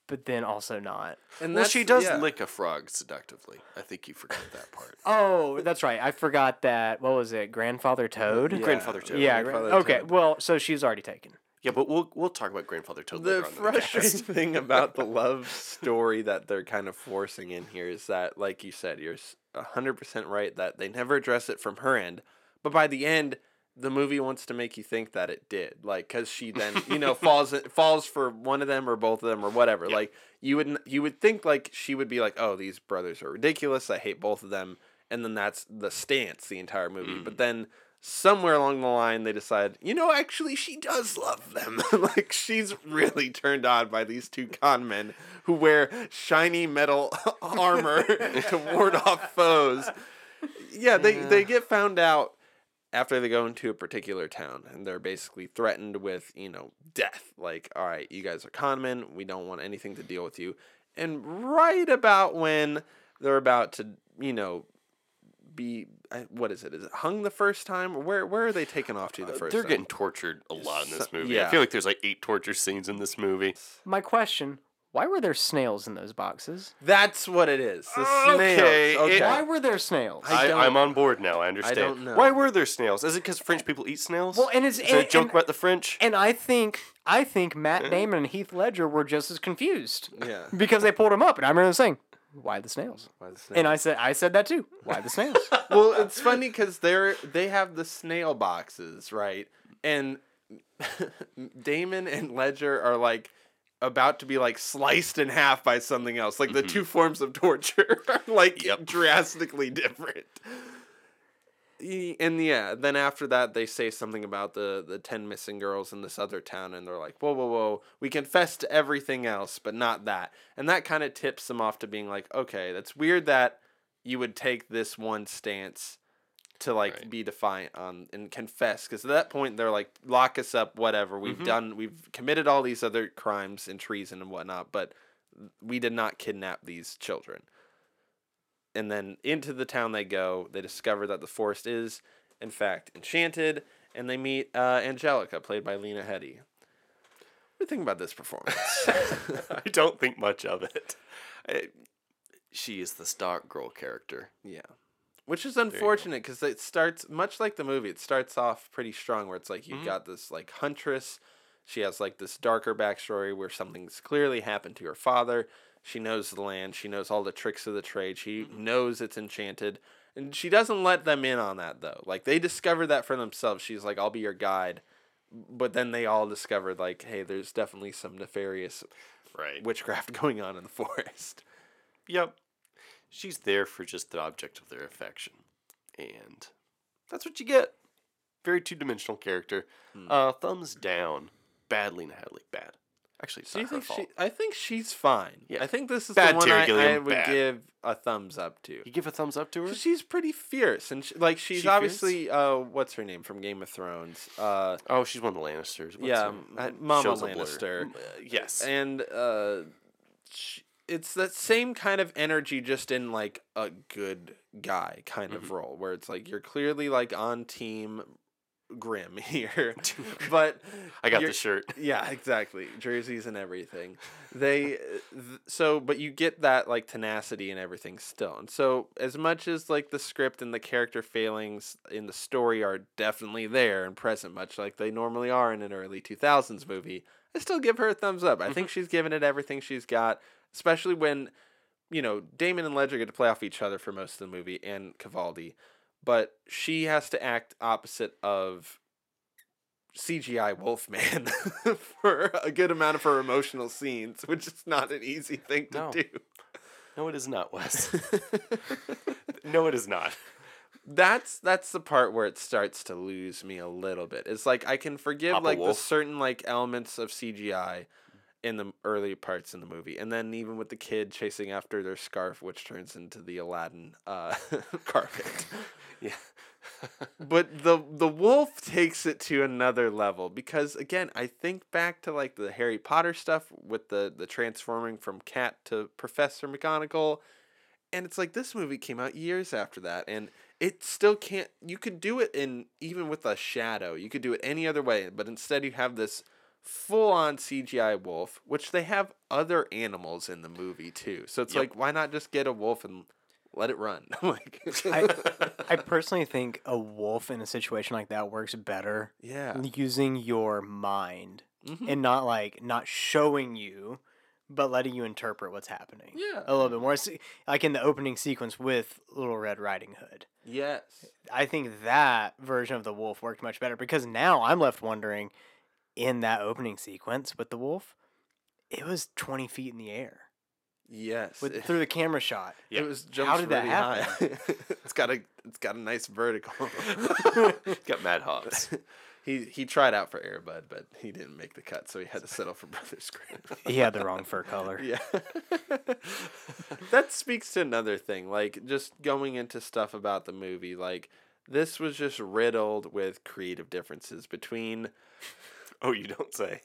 but then also not. And Well, she does yeah. lick a frog seductively. I think you forgot that part. Oh, that's right. I forgot that. What was it? Grandfather Toad. Yeah. Grandfather Toad. Yeah. Grandfather gra- okay. Toad. Well, so she's already taken. Yeah, but we'll we'll talk about Grandfather Toad the later on. in the frustrating thing about the love story that they're kind of forcing in here is that, like you said, you're s- hundred percent right that they never address it from her end, but by the end, the movie wants to make you think that it did, like because she then you know falls falls for one of them or both of them or whatever. Like you would you would think like she would be like, oh, these brothers are ridiculous. I hate both of them, and then that's the stance the entire movie. Mm. But then somewhere along the line they decide, you know, actually she does love them. like she's really turned on by these two con men who wear shiny metal armor to ward off foes. Yeah, they they get found out after they go into a particular town and they're basically threatened with, you know, death. Like, all right, you guys are con men, we don't want anything to deal with you. And right about when they're about to, you know, be uh, what is it? Is it hung the first time? Where where are they taken off to the uh, first They're time? getting tortured a lot in this So- movie. yeah. I feel like there's like eight torture scenes in this movie. My question: Why were there snails in those boxes? That's what it is. The Okay, snails. Okay. it- Why were there snails? I I, I'm on board now. I understand. I don't know. Why were there snails? Is it because French people eat snails? Well, and it's- is it a joke and- about the French? and I think I think Matt Damon and Heath Ledger were just as confused Yeah. because they pulled him up, and I remember saying, "Why the snails?" Why the snails? And? I said, "I said that too. Why the snails?" well, it's funny because they're they have the snail boxes, right? And Damon and Ledger are like about to be like sliced in half by something else. Like the mm-hmm. two forms of torture are like drastically different. And yeah, then after that they say something about the the ten missing girls in this other town, and they're like, "Whoa, whoa, whoa! We confess to everything else, but not that." And that kind of tips them off to being like, "Okay, that's weird that you would take this one stance to like Right. be defiant on and confess because at that point they're like lock us up whatever we've done we've committed all these other crimes and treason and whatnot but we did not kidnap these children and then into the town they go they discover that the forest is in fact enchanted and they meet uh, angelica played by lena headey what do you think about this performance I don't think much of it. I- she is the Stark Girl character. Yeah. Which is unfortunate because it starts much like the movie. It starts off pretty strong, where it's like you've got this like huntress. She has like this darker backstory where something's clearly happened to her father. She knows the land. She knows all the tricks of the trade. She knows it's enchanted, and she doesn't let them in on that though. Like they discover that for themselves. She's like, "I'll be your guide," but then they all discovered like, "Hey, there's definitely some nefarious Right. witchcraft going on in the forest." Yep. She's there for just the object of their affection. And that's what you get. Very two dimensional character. Hmm. Uh, thumbs down. Bad Lena Headey. Bad. Actually, it's Do you not her think fault. she? I think she's fine. Yeah. I think this is Bad the one Terry I, I would bad. give a thumbs up to. You give a thumbs up to her? She's pretty fierce, and she, like she's She obviously uh, what's her name from Game of Thrones? Uh, Oh, she's one of the Lannisters. What's Yeah, her- Mama. Lannister. Uh, yes. and uh, sh it's that same kind of energy, just in like a good guy kind of mm-hmm. role, where it's like you're clearly like on team Grimm here, but I got the shirt. Yeah, exactly. Jerseys and everything. They uh, th- so but you get that like tenacity and everything still. And so as much as like the script and the character failings in the story are definitely there and present much like they normally are in an early 2000s movie, I still give her a thumbs up. I think mm-hmm. she's given it everything she's got, especially when you know, Damon and Ledger get to play off each other for most of the movie and Cavaldi, but she has to act opposite of CGI Wolfman for a good amount of her emotional scenes, which is not an easy thing to No. do. No, it is not, Wes. no, it is not. That's that's the part where it starts to lose me a little bit. It's like I can forgive Papa like Wolf. the certain like elements of CGI in the early parts in the movie, and then even with the kid chasing after their scarf, which turns into the Aladdin uh, carpet. Yeah. but the the wolf takes it to another level because again i think back to like the harry potter stuff with the the transforming from cat to professor mcgonagall and it's like this movie came out years after that and it still can't you could do it in even with a shadow you could do it any other way but instead you have this full on CGI wolf, which they have other animals in the movie too. So it's Yep. like, why not just get a wolf and let it run? like, I, I personally think a wolf in a situation like that works better yeah, using your mind Mhm. and not like not showing you but letting you interpret what's happening Yeah. a little bit more like in the opening sequence with little red riding hood yes, i think that version of the wolf worked much better because now i'm left wondering in that opening sequence with the wolf it was 20 feet in the air yes. with, through the camera shot it was jumps How did that really high. it's got a it's got a nice vertical. Got mad hops. he he tried out for Airbud, but he didn't make the cut, so he had to settle for Brothers Grimm. he had the wrong fur color Yeah. that speaks to another thing. Like, just going into stuff about the movie, like, this was just riddled with creative differences between oh, you don't say.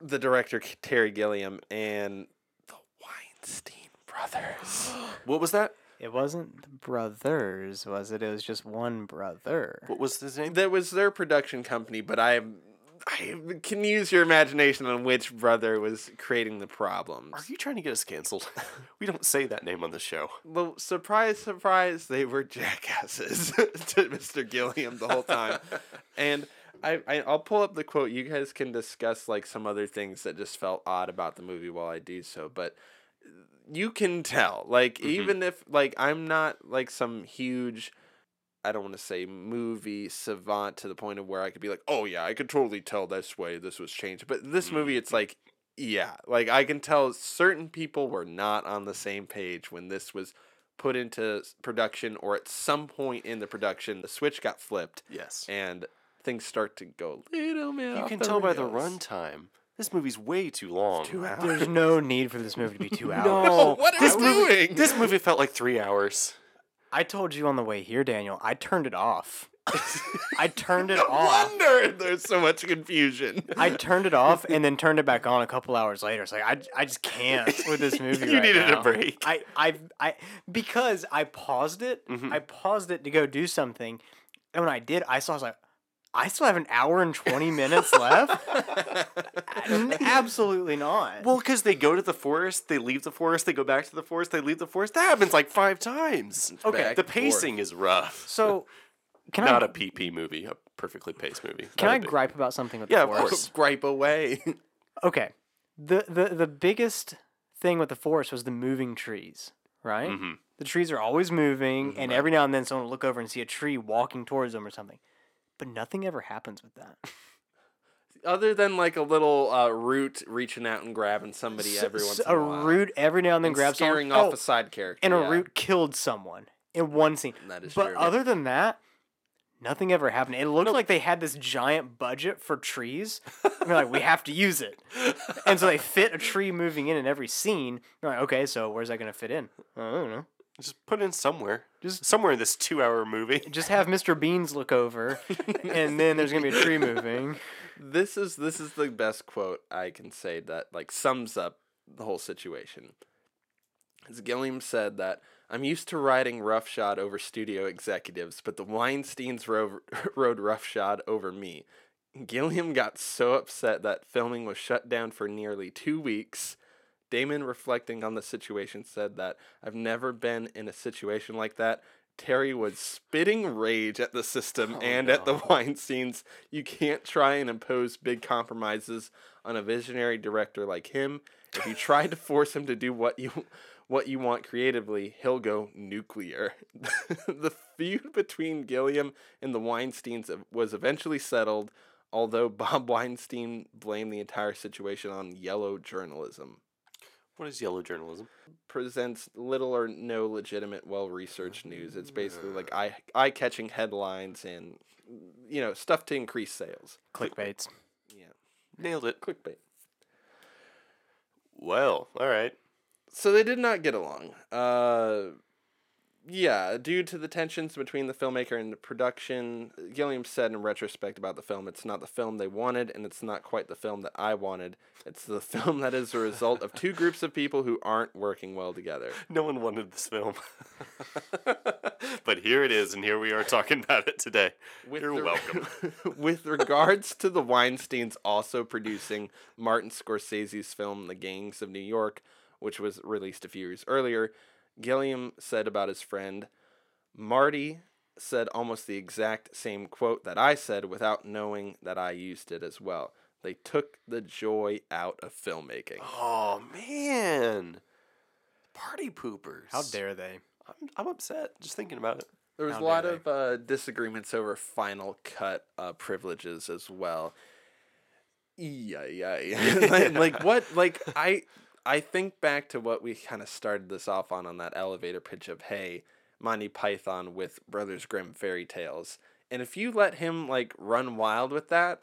the director, Terry Gilliam, and the Weinstein brothers. What was that? it wasn't the brothers was it it was just one brother What was his name? that was their production company, but I. I can use your imagination on which brother was creating the problems. Are you trying to get us canceled? we don't say that name on the show. Well, surprise, surprise, they were jackasses to Mr. Gilliam the whole time. and I, I, I'll pull up the quote. You guys can discuss like some other things that just felt odd about the movie while I do so. But uh, you can tell, like, mm-hmm. even if like I'm not like some huge. I don't want to say movie savant to the point of where I could be like, oh yeah, I could totally tell this way this was changed. But this mm-hmm. movie, it's like, yeah, like I can tell certain people were not on the same page when this was put into production or at some point in the production, the switch got flipped Yes. and things start to go a little bit. You off can the tell by the rails. runtime. This movie's way too long. Two hours. there's no need for this movie to be two hours No, What are this you movie, doing? This movie felt like three hours. I told you on the way here, Daniel. I turned it off. I turned it No off. wonder there's so much confusion. I turned it off and then turned it back on a couple hours later. It's like I, I just can't with this movie. You right needed a break. I, I, I, because I paused it. Mhm. I paused it to go do something, and when I did, I saw. I was like, I still have an hour and twenty minutes left. Absolutely not. Well, because they go to the forest, they leave the forest, they go back to the forest, they leave the forest. That happens like five times. Okay. Back The and forth. pacing is rough. so, can Not I a PP movie, a perfectly paced movie. can Not I a big- gripe about something with Yeah, the of forest? course. Gripe away. Okay. The the the biggest thing with the forest was the moving trees, right? Mhm. The trees are always moving, Mm-hmm. and every now and then someone will look over and see a tree walking towards them or something. But nothing ever happens with that. Other than like a little uh, root reaching out and grabbing somebody every once in a while. a root every now and then and grabs someone. scaring off Oh, a side character. and a root killed someone in one scene. That is but true. other than that, nothing ever happened. It looked like they had this giant budget for trees. they're like, we have to use it. And so they fit a tree moving in in every scene. They're like, okay, so where's that going to fit in? I don't know. Just put it in somewhere. Just- Just somewhere in this two hour movie. Just have Mr. Beans look over, and then there's going to be a tree moving. This is this is the best quote I can say that like sums up the whole situation. As Gilliam said that I'm used to riding roughshod over studio executives, but the Weinsteins rode, rode roughshod over me. Gilliam got so upset that filming was shut down for nearly two weeks. Damon, reflecting on the situation, said that I've never been in a situation like that. Terry was spitting rage at the system oh, and at the Weinsteins. You can't try and impose big compromises on a visionary director like him. If you try to force him to do what you what you want creatively, he'll go nuclear. the feud between Gilliam and the Weinsteins was eventually settled, although Bob Weinstein blamed the entire situation on yellow journalism What is yellow journalism? presents little or no legitimate, well researched news. It's basically like eye eye catching headlines and you know stuff to increase sales. Clickbaits. Yeah, Nailed it. clickbait. Well, all right. So they did not get along. Uh, yeah, due to the tensions between the filmmaker and the production, Gilliam said in retrospect about the film, it's not the film they wanted, and it's not quite the film that I wanted. It's the film that is a result of two groups of people who aren't working well together. No one wanted this film. but here it is, and here we are talking about it today. With You're the- welcome. With regards to the Weinsteins also producing Martin Scorsese's film The Gangs of New York, which was released a few years earlier, Gilliam said about his friend, Marty said almost the exact same quote that I said without knowing that I used it as well. They took the joy out of filmmaking. Oh man, party poopers! How dare they? I'm, I'm upset just thinking about it. There was How a lot of uh, disagreements over final cut uh, privileges as well. Yeah, yeah, yeah. like, like what? Like I, I think back to what we kind of started this off on on that elevator pitch of hey, Monty Python with Brothers Grimm fairy tales, and if you let him like run wild with that,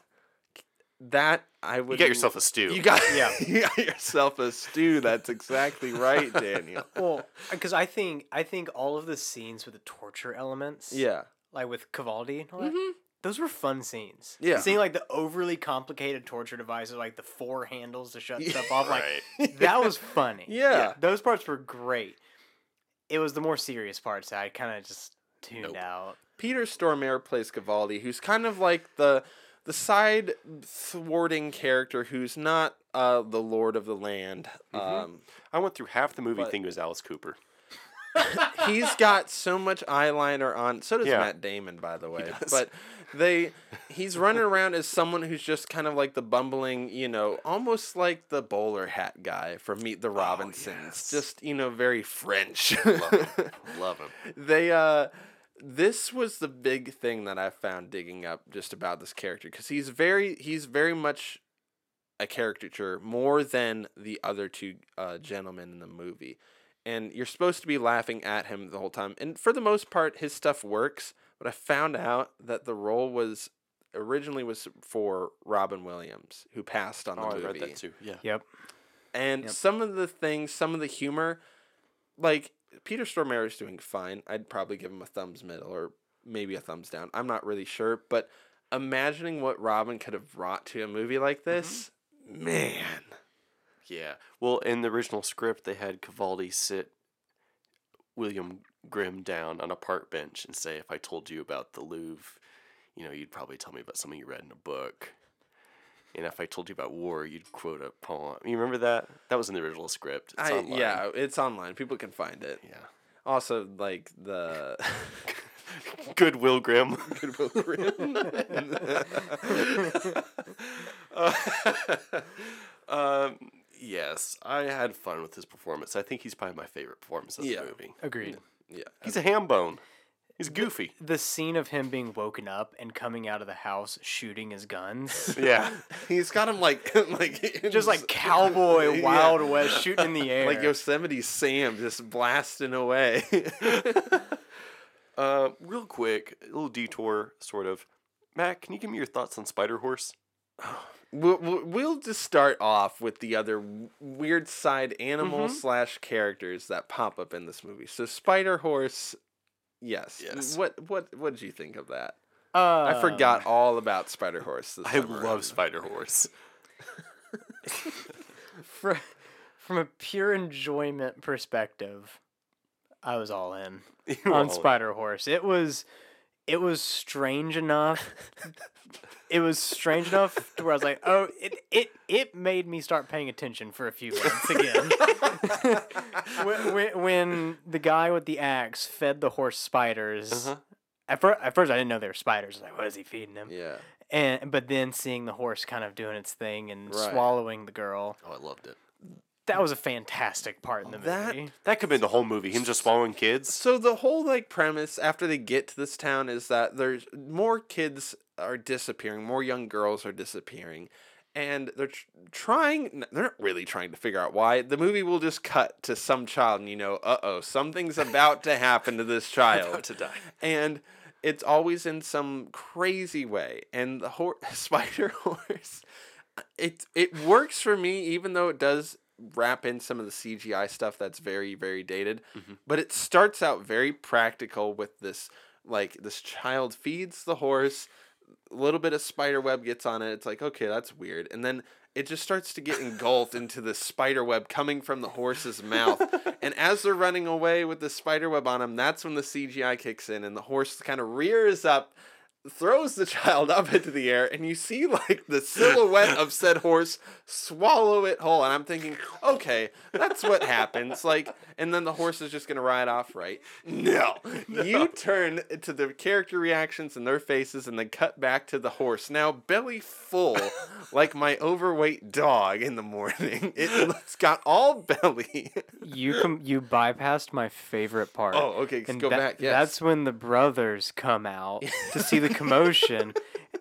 that I would You got yourself a stew. You got Yeah. you got yourself a stew. That's exactly right, Daniel. Well, uh, because I think I think all of the scenes with the torture elements, Yeah. like with Cavaldi, and all that, mm-hmm. Those were fun scenes. Yeah. seeing like the overly complicated torture devices, like the four handles to shut stuff off, Right. like that was funny. Yeah. those parts were great. It was the more serious parts that I kind of just tuned Nope. out. Peter Stormare plays Cavaldi, who's kind of like the the side thwarting character who's not uh, the Lord of the Land. Um, I went through half the movie But- thinking it was Alice Cooper. He's got so much eyeliner on. So does Yeah. Matt Damon, by the way. But they, he's running around as someone who's just kind of like the bumbling, you know, almost like the bowler hat guy from Meet the Robinsons. yes. Just you know, very French. Love him. Love him. they uh this was the big thing that I found digging up just about this character because he's very he's very much a caricature more than the other two uh, gentlemen in the movie, and you're supposed to be laughing at him the whole time. And for the most part, his stuff works. But I found out that the role was originally was for Robin Williams, who passed on the Oh, I movie read that too. Yeah. Yep. and some of the things, some of the humor, like Peter Stormare is doing fine. I'd probably give him a thumbs middle or maybe a thumbs down. I'm not really sure, but imagining what Robin could have brought to a movie like mm-hmm. this, man. Yeah. Well, in the original script, they had Cavaldi sit William Grimm down on a park bench and say, "If I told you about the Louvre, you know, you'd probably tell me about something you read in a book." And if I told you about war, you'd quote a poem. You remember that? That was in the original script. It's I online. yeah, it's online. People can find it. Yeah. Also, like the Good Will Grimm. Goodwill Grimm. um, yes, I had fun with his performance. I think he's probably my favorite performance of Yeah. the movie. Agreed. yeah. He's a ham bone. He's goofy. The scene of him being woken up and coming out of the house shooting his guns. Yeah. He's got him like like Just like cowboy Yeah. Wild West shooting in the air. like Yosemite Sam just blasting away. Uh, real quick, a little detour, sort of. Matt, can you give me your thoughts on Spider Horse? We'll, we'll we'll just start off with the other weird side animal Mm-hmm. slash characters that pop up in this movie. So Spider Horse, yes. Yes. What what what did you think of that? uh, I forgot all about Spider Horse. I love around. Spider Horse. Fr- from a pure enjoyment perspective, I was all in on. Spider Horse. It was it was strange enough. it was strange enough to where I was like, oh, it it it made me start paying attention for a few minutes again. when, when, when the guy with the axe fed the horse spiders. Uh-huh. At, fir- at first, I didn't know they were spiders. Like, what is he feeding them? Yeah. And but then seeing the horse kind of doing its thing and Right. swallowing the girl, Oh, I loved it. That was a fantastic part in the That- movie. That could have been the whole movie. Him just swallowing kids. So the whole like premise after they get to this town is that there's more kids are disappearing, more young girls are disappearing, and they're tr- trying. They're not really trying to figure out why. The movie will just cut to some child, and you know, uh oh, something's about to happen to this child. About to die. and it's always in some crazy way. And the hor- spider horse, it it works for me, even though it does wrap in some of the CGI stuff that's very very dated. Mm-hmm. But it starts out very practical with this like this child feeds the horse. A little bit of spider web gets on it. It's like okay, that's weird. And then it just starts to get engulfed into the spider web coming from the horse's mouth. And as they're running away with the spider web on them, that's when the CGI kicks in and the horse kind of rears up, throws the child up into the air, and you see like the silhouette of said horse swallow it whole. And I'm thinking, okay, that's what happens. Like, and then the horse is just gonna ride off, right? No. You turn to the character reactions and their faces and then cut back to the horse. Now belly full, like my overweight dog in the morning. It, it's got all belly. You com- you bypassed my favorite part. Oh, okay, And go tha- back, yes. That's when the brothers come out to see the commotion,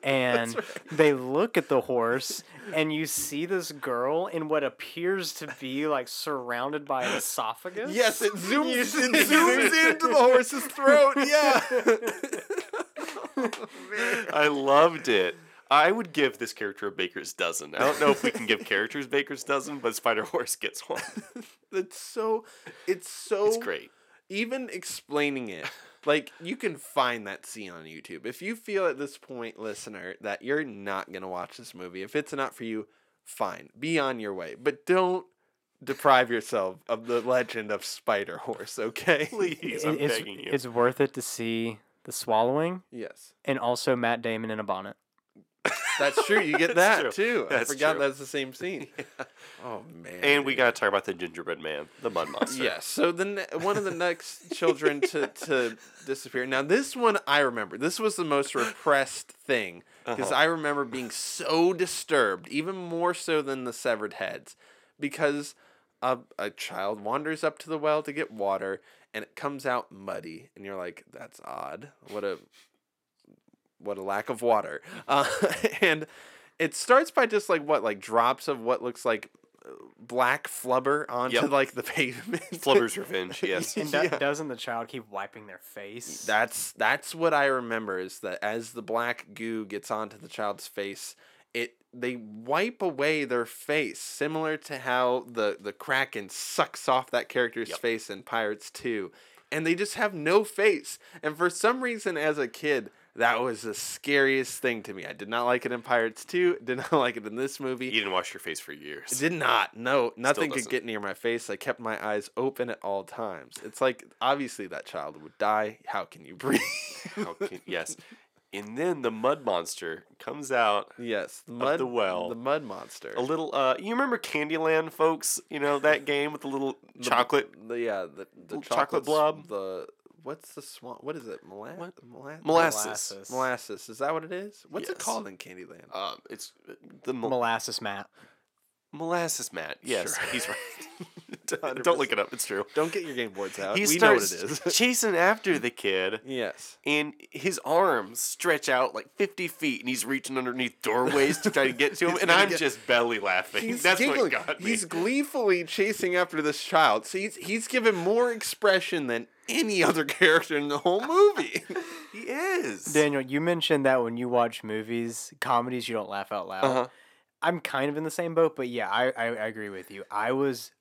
and they look at the horse, and you see this girl in what appears to be like surrounded by an esophagus. Yes, it zooms, it zooms into the horse's throat. Yeah. I loved it. I would give this character a baker's dozen. I don't know if we can give characters baker's dozen, but Spider Horse gets one. That's so, it's so. It's great. Even explaining it, like you can find that scene on YouTube. If you feel at this point, listener, that you're not gonna watch this movie, if it's not for you, fine, be on your way. But don't deprive yourself of the legend of Spider Horse. Okay. Please, I'm it's, begging you. it's worth it to see the swallowing Yes, and also Matt Damon in a bonnet. That's true. You get that true. too. I forgot true. that's the same scene. Oh man. and we got to talk about the gingerbread man, the mud monster. Yes. So the ne- one of the next children to to disappear. Now this one I remember. This was the most repressed thing because uh-huh. I remember being so disturbed, even more so than the severed heads, because a a child wanders up to the well to get water and it comes out muddy, and you're like, that's odd. What a what a lack of water. Uh, and it starts by just like what like drops of what looks like uh, black flubber onto Yep. like the pavement. Flubber's Revenge, yes. And do- Yeah. doesn't the child keep wiping their face? That's that's what I remember is that as the black goo gets onto the child's face, it they wipe away their face, similar to how the the kraken sucks off that character's Yep. face in Pirates 2. And they just have no face. And for some reason as a kid, that was the scariest thing to me. I did not like it in Pirates 2, did not like it in this movie. You didn't wash your face for years. It did not. No, nothing could get near my face. I kept my eyes open at all times. It's like obviously that child would die. How can you breathe? How can- yes. And then the mud monster comes out. yes, the mud the well. the mud monster. A little, uh, you remember Candyland, folks? You know that game with the little The- chocolate. The yeah, the, the chocolate blob? The what's the swan? What is it? Mola- What? mola- Molasses. Molasses. Molasses. Is that what it is? What's it Yes. called in Candyland? Um, it's the mo- Molasses Matt. Molasses Matt. Yes, Sure. he's right. Don't- Don't look it up. It's true. Don't get your game boards out. He we know what it is. chasing after the kid. yes. and his arms stretch out like 50 feet and he's reaching underneath doorways to try to get to him and i'm get- just belly laughing He's that's giggling. what got me He's gleefully chasing after this child. So he's he's given more expression than any other character in the whole movie. he is Daniel, you mentioned that when you watch movies, comedies, you don't laugh out loud. Uh-huh. I'm kind of in the same boat, but yeah, I, I, I agree with you. I was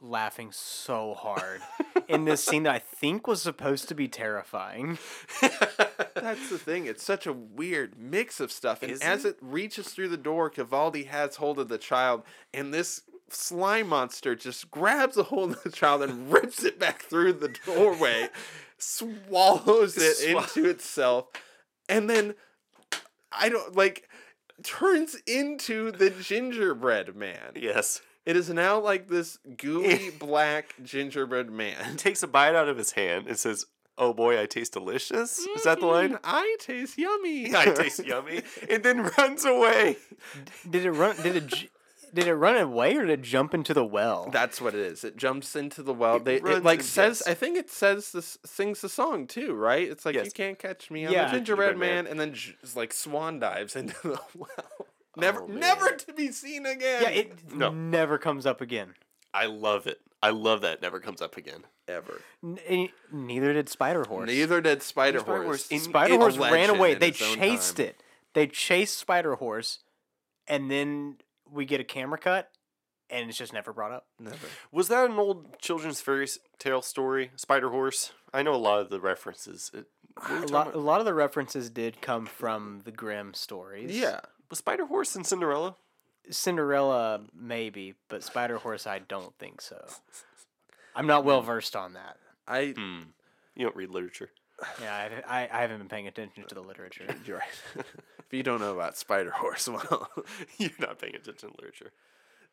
laughing so hard in this scene that I think was supposed to be terrifying. That's the thing. It's such a weird mix of stuff. And Is as it? it reaches through the door, Cavaldi has hold of the child, and this slime monster just grabs a hold of the child and rips it back through the doorway, swallows it Swa- into itself, and then I don't like turns into the gingerbread man. yes It is now like this gooey black gingerbread man. takes a bite out of his hand and says oh boy i taste delicious is that the line Mm, I taste yummy. i taste yummy and then runs away Did it run? Did it? J- Did it run away or did it jump into the well? That's what it is. It jumps into the well. It They it like in- says. yes. I think it says this sings the song too, right? It's like you can't catch me. I'm Yeah. a gingerbread Gingerbread Man. man, and then j- like swan dives into the well. Oh, never, Oh, never to be seen again. yeah, it No. never comes up again. i love it i love that it never comes up again ever. N- neither did Spider Horse. Neither did Spider Spider Horse. Horse Spider Horse ran away. They chased it. They chased Spider Horse, and then we get a camera cut, and it's just never brought up. Never. was that an old children's fairy tale story spider horse i know a lot of the references it, what were we A lot, a lot of the references did come from the Grimm stories. Yeah. was spider horse in cinderella Cinderella maybe, but Spider Horse I don't think so. I'm not well versed on that. I Hmm. You don't read literature. Yeah, I, I, I haven't been paying attention to the literature. you're right. if you don't know about Spider Horse, well, You're not paying attention to literature.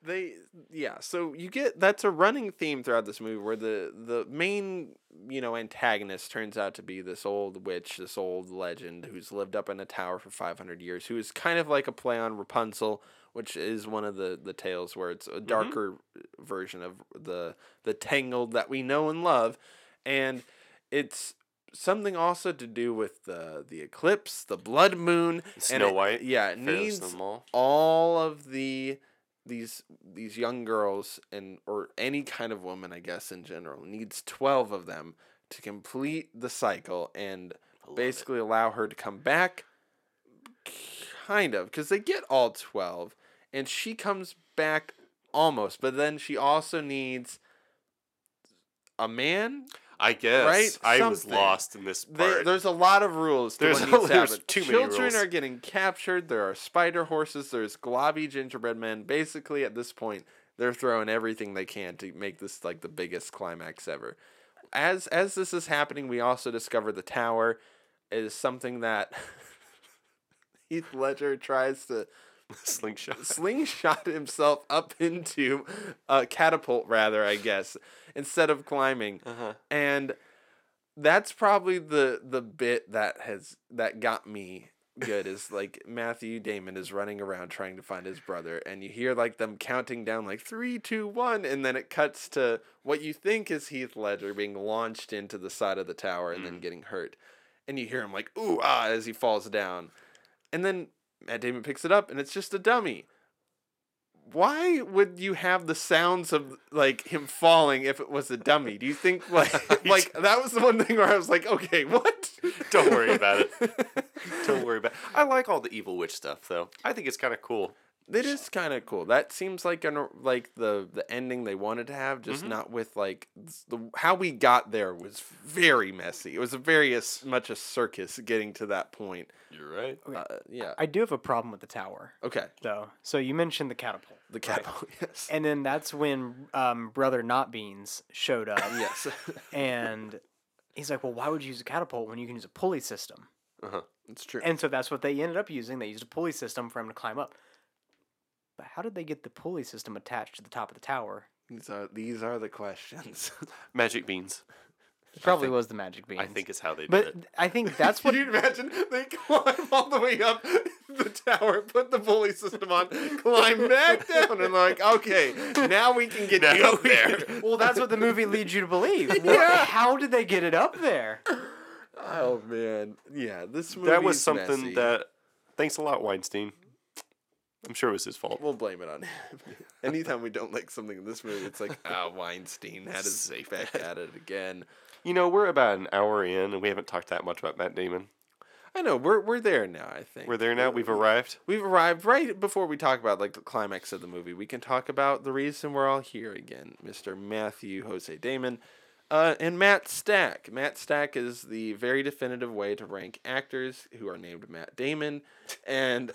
they yeah so you get that's a running theme throughout this movie where the the main you know antagonist turns out to be this old witch this old legend who's lived up in a tower for 500 years who is kind of like a play on rapunzel which is one of the the tales where it's a mm-hmm. darker version of the the tangled that we know and love and it's something also to do with the the eclipse the blood moon and Snow it- White, yeah it needs them all. all of the these these young girls and or any kind of woman I guess in general needs 12 of them to complete the cycle and basically allow her to come back kind of cuz they get all 12 and she comes back almost but then she also needs a man I guess. Right? I was lost in this they, part. there's a lot of rules. To There's what a- needs to there's too many Children are getting captured. There are spider horses. There's globby gingerbread men. Basically, at this point, they're throwing everything they can to make this like the biggest climax ever. As as this is happening, we also discover the tower is something that Heath Ledger tries to slingshot. slingshot himself up into a catapult rather i guess instead of climbing Uh-huh. and that's probably the the bit that has that got me good is like matthew damon is running around trying to find his brother and you hear like them counting down like three two one and then it cuts to what you think is heath ledger being launched into the side of the tower and then getting hurt and you hear him like ooh ah as he falls down and then Matt Damon picks it up and it's just a dummy. Why would you have the sounds of like him falling if it was a dummy? Do you think like like that was the one thing where I was like, okay, what? Don't worry about it. Don't worry about it. I like all the evil witch stuff though. I think it's kind of cool. It is kind of cool. That seems like an like the the ending they wanted to have, just Mm-hmm. not with like the how we got there was very messy. It was a very as much a circus getting to that point. You're right. Uh, yeah. I do have a problem with the tower, Okay. though. So you mentioned the catapult. The catapult. Yes. And then that's when um, Brother Not Beans showed up. yes. And he's like, well, why would you use a catapult when you can use a pulley system? Uh huh. it's true. And so that's what they ended up using. They used a pulley system for him to climb up. But how did they get the pulley system attached to the top of the tower? These are these are the questions. Magic beans. It probably was the magic beans. I think it's how they did it. But it. I think that's what. Can you imagine? They climb all the way up the tower, put the pulley system on, climb back down, and like, okay, now we can get you Now up we there. well, that's what the movie leads you to believe. What- How did they get it up there? Oh man, yeah, this movie That was something messy. that. Thanks a lot, Weinstein. I'm sure it was his fault. We'll blame it on him. Anytime we don't like something in this movie, it's like, ah, Weinstein had his Safe back at it again. You know, we're about an hour in, and we haven't talked that much about Matt Damon. I know we're we're there now. I think We're there now. We've arrived. We've arrived right before we talk about like the climax of the movie. We can talk about the reason we're all here again, Mr. Matthew Jose Damon, uh, and Matt Stack. Matt Stack is the very definitive way to rank actors who are named Matt Damon, and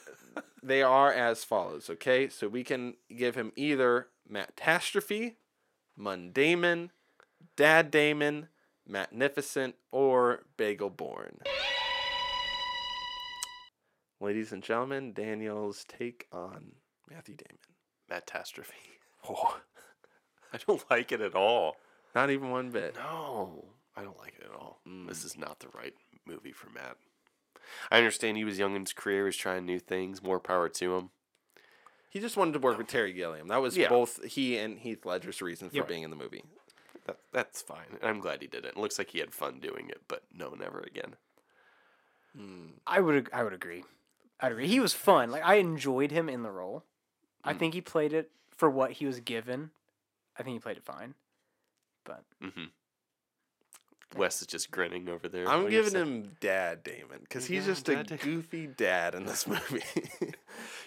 they are as follows. Okay, so we can give him either Mattastrophe, Mundamon, Dad Damon, Magnificent, or Bagel Bourne. Ladies and gentlemen, Daniel's take on Matthew Damon. Matastrophe. Oh, I don't like it at all. Not even one bit. No, I don't like it at all. Mm. This is not the right movie for Matt. I understand he was young in his career, was trying new things. More power to him. He just wanted to work with Terry Gilliam. That was Yeah. both he and Heath Ledger's reason for Yep. being in the movie. That, that's fine. I'm glad he did it. It looks like he had fun doing it, but no, never again. Hmm. I would I would agree. I'd agree. He was fun. Like I enjoyed him in the role. I hmm. think he played it for what he was given. I think he played it fine. But Mm-hmm. Wes is just grinning over there. I'm Like I giving said, him Dad Damon because he's Yeah, just a Dad Da- goofy dad in this movie.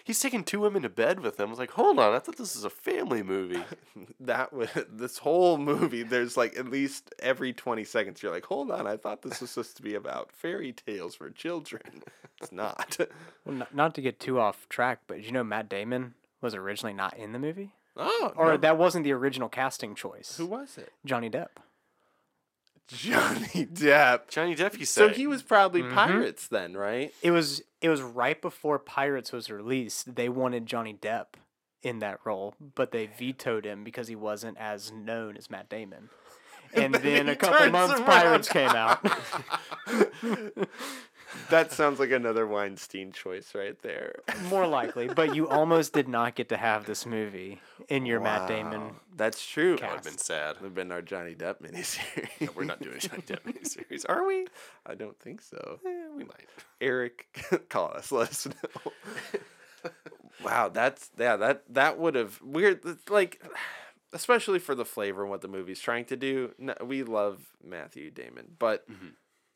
He's taking two women to bed with him. I was like, hold on, I thought this was a family movie. that was this whole movie. There's like at least every 20 seconds you're like, hold on, I thought this was supposed to be about fairy tales for children. It's not. well, not, not to get too off track, but did you know Matt Damon was originally not in the movie, Oh, or no. that wasn't the original casting choice. who was it? Johnny Depp. Johnny Depp. Johnny Depp, you said. So he was probably Mm-hmm. Pirates then, right? It was it was right before Pirates was released. They wanted Johnny Depp in that role, but they vetoed him because he wasn't as known as Matt Damon. And then a couple months around. Pirates came out. That sounds like another Weinstein choice right there. More likely, but you almost did not get to have this movie in your Matt Damon. That's true. That would have been sad. Would have been our Johnny Depp miniseries. We're not doing a Johnny Depp miniseries, are we? I don't think so. Eh, we might. Eric, call us. Let us know. wow, that's yeah. That that would have weird. Like, especially for the flavor and what the movie's trying to do. No, we love Matthew Damon, but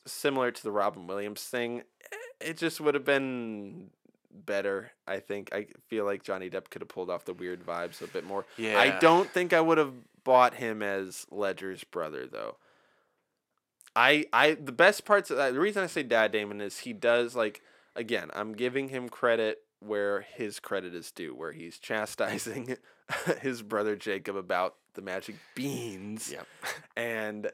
similar to the Robin Williams thing, eh, it just would have been better. I think. I feel like Johnny Depp could have pulled off the weird vibes a bit more. Yeah. I don't think I would have bought him as Ledger's brother though. I I the best parts of that the reason I say Dad Damon is he does like again, I'm giving him credit where his credit is due, where he's chastising his brother Jacob about the magic beans Yep. and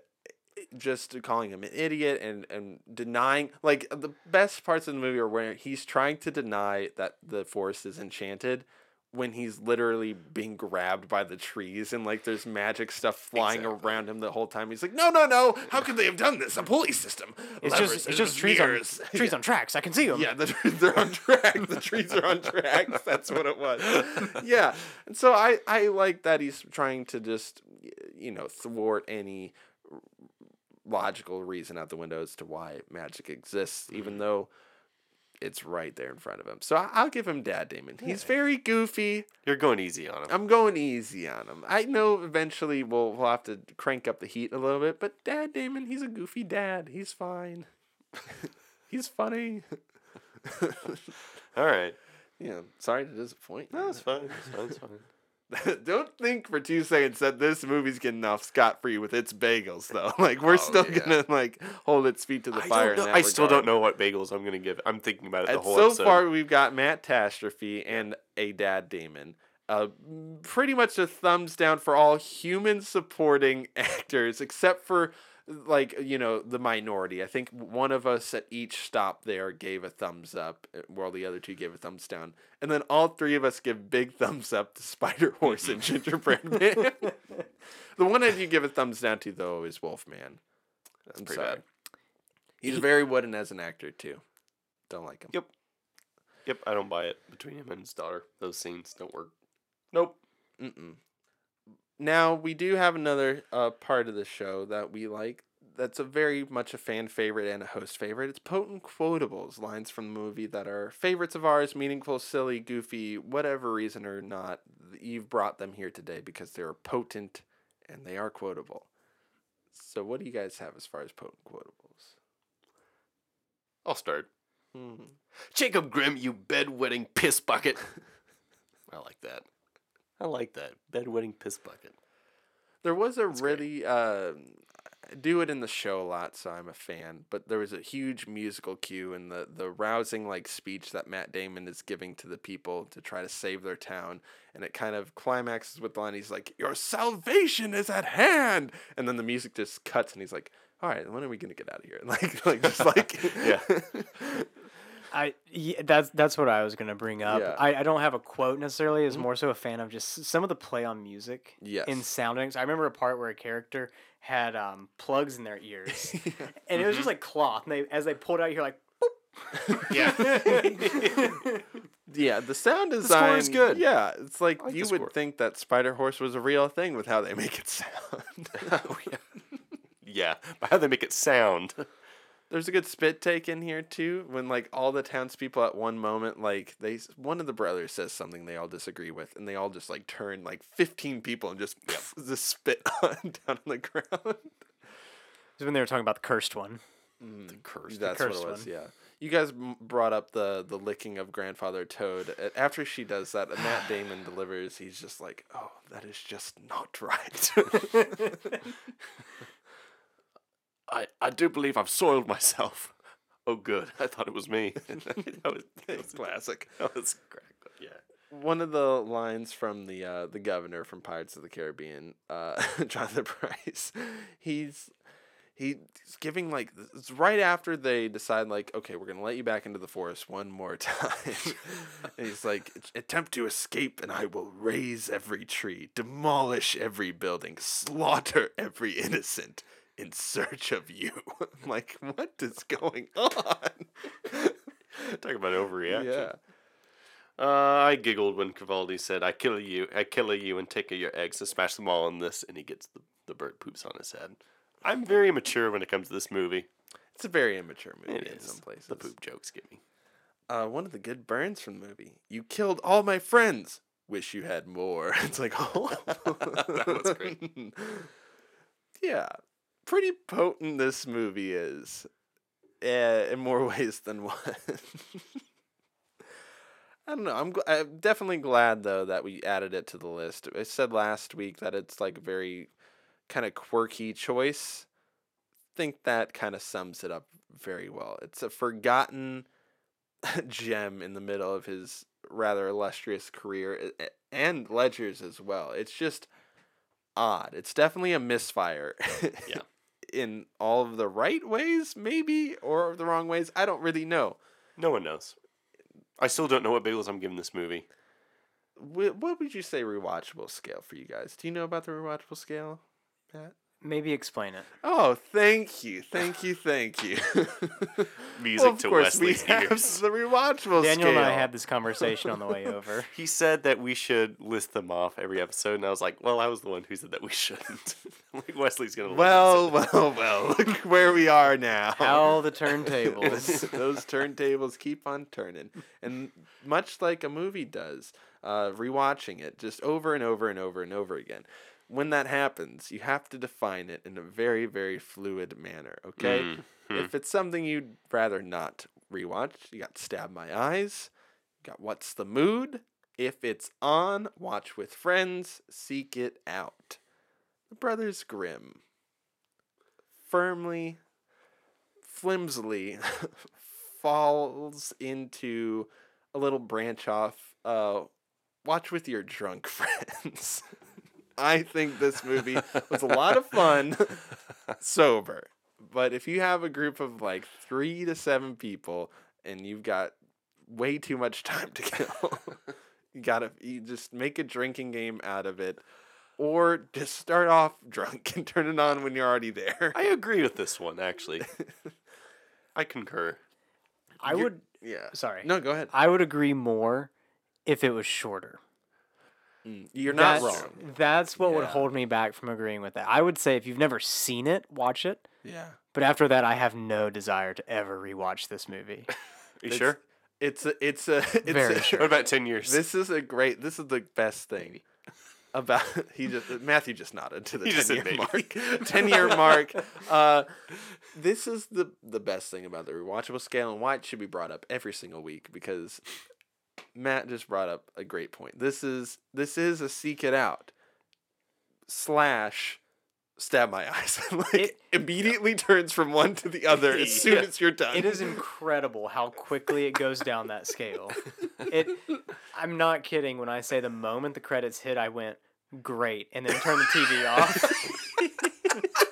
just calling him an idiot and, and denying like the best parts of the movie are where he's trying to deny that the forest is enchanted when he's literally being grabbed by the trees and like there's magic stuff flying Exactly. around him the whole time. He's like, no, no, no! How could they have done this? A pulley system. It's Levers, just it's just trees on mirrors." trees on tracks. I can see them. Yeah, the they're on track. The trees are on tracks. That's what it was. Yeah, and so I I like that he's trying to just you know thwart any logical reason out the window as to why magic exists, even mm-hmm. though it's right there in front of him. So I- I'll give him Dad Damon. He's very goofy. You're going easy on him. I'm going easy on him. I know eventually we'll we'll have to crank up the heat a little bit, but Dad Damon, he's a goofy dad. He's fine. he's funny. All right. Yeah, sorry to disappoint. you. No, it's fine. It's fine. It's fine. Don't think for two seconds that this movie's getting off scot free with its bagels, though. Like we're still yeah. gonna like hold its feet to the I, fire. don't in that I still don't know what bagels I'm gonna give. I'm thinking about it the And whole so episode. far, we've got Matt Tastrophe and a Dad Damon. Uh, pretty much a thumbs down for all human supporting actors, except for like you know the minority. I think one of us at each stop there gave a thumbs up, uh, while the other two gave a thumbs down, and then all three of us give big thumbs up to Spider Horse and Gingerbread Man. the one I do give a thumbs down to though is Wolfman. That's I'm pretty sorry. bad. He's very wooden as an actor too. Don't like him. Yep. Yep, I don't buy it between him and his daughter. Those scenes don't work. Nope. Mm-mm. Now we do have another uh, part of the show that we like. That's a very much a fan favorite and a host favorite. It's potent quotables, lines from the movie that are favorites of ours, meaningful, silly, goofy, whatever reason or not. You've brought them here today because they're potent and they are quotable. So, what do you guys have as far as potent quotables? I'll start. Hmm. Jacob Grimm, you bedwetting piss bucket. I like that. I like that. Bedwetting piss bucket. There was a really uh, I do it in the show a lot, so I'm a fan. But there was a huge musical cue and the the rousing like speech that Matt Damon is giving to the people to try to save their town, and it kind of climaxes with the line he's like, "Your salvation is at hand," and then the music just cuts, and he's like. All right, when are we gonna get out of here? Like, like just like, Yeah. I yeah, that's that's what I was gonna bring up. Yeah. I, I don't have a quote necessarily. It's more so a fan of just some of the play on music. Yes. In soundings, I remember a part where a character had um, plugs in their ears, and it was just like cloth. And they as they pulled out, you're like, Yeah. Yeah, the sound score design is good. Yeah, it's like like you would score. think that Spider Horse was a real thing with how they make it sound. oh, yeah. yeah. But how they make it sound. There's a good spit take in here too, when like all the townspeople at one moment, like they, one of the brothers says something they all disagree with, and they all just like turn like 15 people and just just spit on, down on the ground. It's when they were talking about the cursed one. Mm-hmm. The curse. That's cursed what it was. one. Yeah. You guys brought up the the licking of grandfather Toad. After she does that, and Matt Damon delivers. He's just like, "Oh, that is just not right." I, I do believe I've soiled myself. Oh, good. I thought it was me. that was, that was Classic. That was crack. Yeah. one of the lines from the uh, the governor from Pirates of the Caribbean, uh, Jonathan Pryce, he's he's giving like it's right after they decide like okay we're gonna let you back into the forest one more time, he's like attempt to escape and I will raise every tree, demolish every building, slaughter every innocent in search of you. I'm like what is going on? Talk about overreaction. yeah. Uh, I giggled when Cavaldi said, "I kill you, I kill you, and take your eggs and smash them all in this," and he gets the the bird poops on his head. I'm very mature when it comes to this movie. It's a very immature movie It in is. some places. The poop jokes get me. Uh, one of the good burns from the movie. You killed all my friends. Wish you had more. It's like, oh, That was great. yeah, pretty potent. This movie is, uh, in more ways than one. I don't know. I'm, gl- I'm definitely glad though that we added it to the list. I said last week that it's like a very kind of quirky choice. I Think that kind of sums it up very well. It's a forgotten gem in the middle of his rather illustrious career and Ledger's as well. It's just odd. It's definitely a misfire. Yeah. In all of the right ways, maybe, or the wrong ways. I don't really know. No one knows. I still don't know what bagels I'm giving this movie. Wh- What would you say rewatchable scale for you guys? Do you know about the rewatchable scale, Matt? Maybe explain it. Oh, thank you, thank you, thank you. Music Well, of to course, we Wesley's have ears. the rewatchable Daniel scale. and I had this conversation on the way over. He said that we should list them off every episode, and I was like, "Well, I was the one who said that we shouldn't." like Wesley's gonna. Well, well, well. Look where we are now. How the turntables. Those- those turntables keep on turning, and much like a movie does, uh, rewatching it just over and over and over and over again. When that happens, you have to define it in a very, very fluid manner. Okay, Mm-hmm. if it's something you'd rather not rewatch, you got Stab My Eyes, you got What's the Mood. If it's on, watch with friends, seek it out. The Brothers Grimm firmly, flimsily falls into a little branch off. Uh, watch with your drunk friends. I think this movie was a lot of fun sober. But if you have a group of like three to seven people and you've got way too much time to kill, you gotta you just make a drinking game out of it. Or just start off drunk and turn it on when you're already there. I agree with this one actually. I concur. I You're- would Yeah. sorry. No, go ahead. I would agree more if it was shorter. Mm, You're not That's- wrong. That's what would hold me back from agreeing with that. I would say if you've never seen it, watch it. Yeah. But after that, I have no desire to ever rewatch this movie. You It's- sure? It's a it's a it's Very a, sure. What about ten years? This is a great this is the best thing about he just Matthew just nodded to the He just 10 year mark. 10 year mark. Uh this is the the best thing about the rewatchable scale and why it should be brought up every single week because Matt just brought up a great point. This is this is a seek it out slash stab my eyes. like It- immediately turns from one to the other as soon Yeah. as you're done. It is incredible how quickly it goes down that scale. It I'm not kidding when I say the moment the credits hit I went great and then turned the TV off.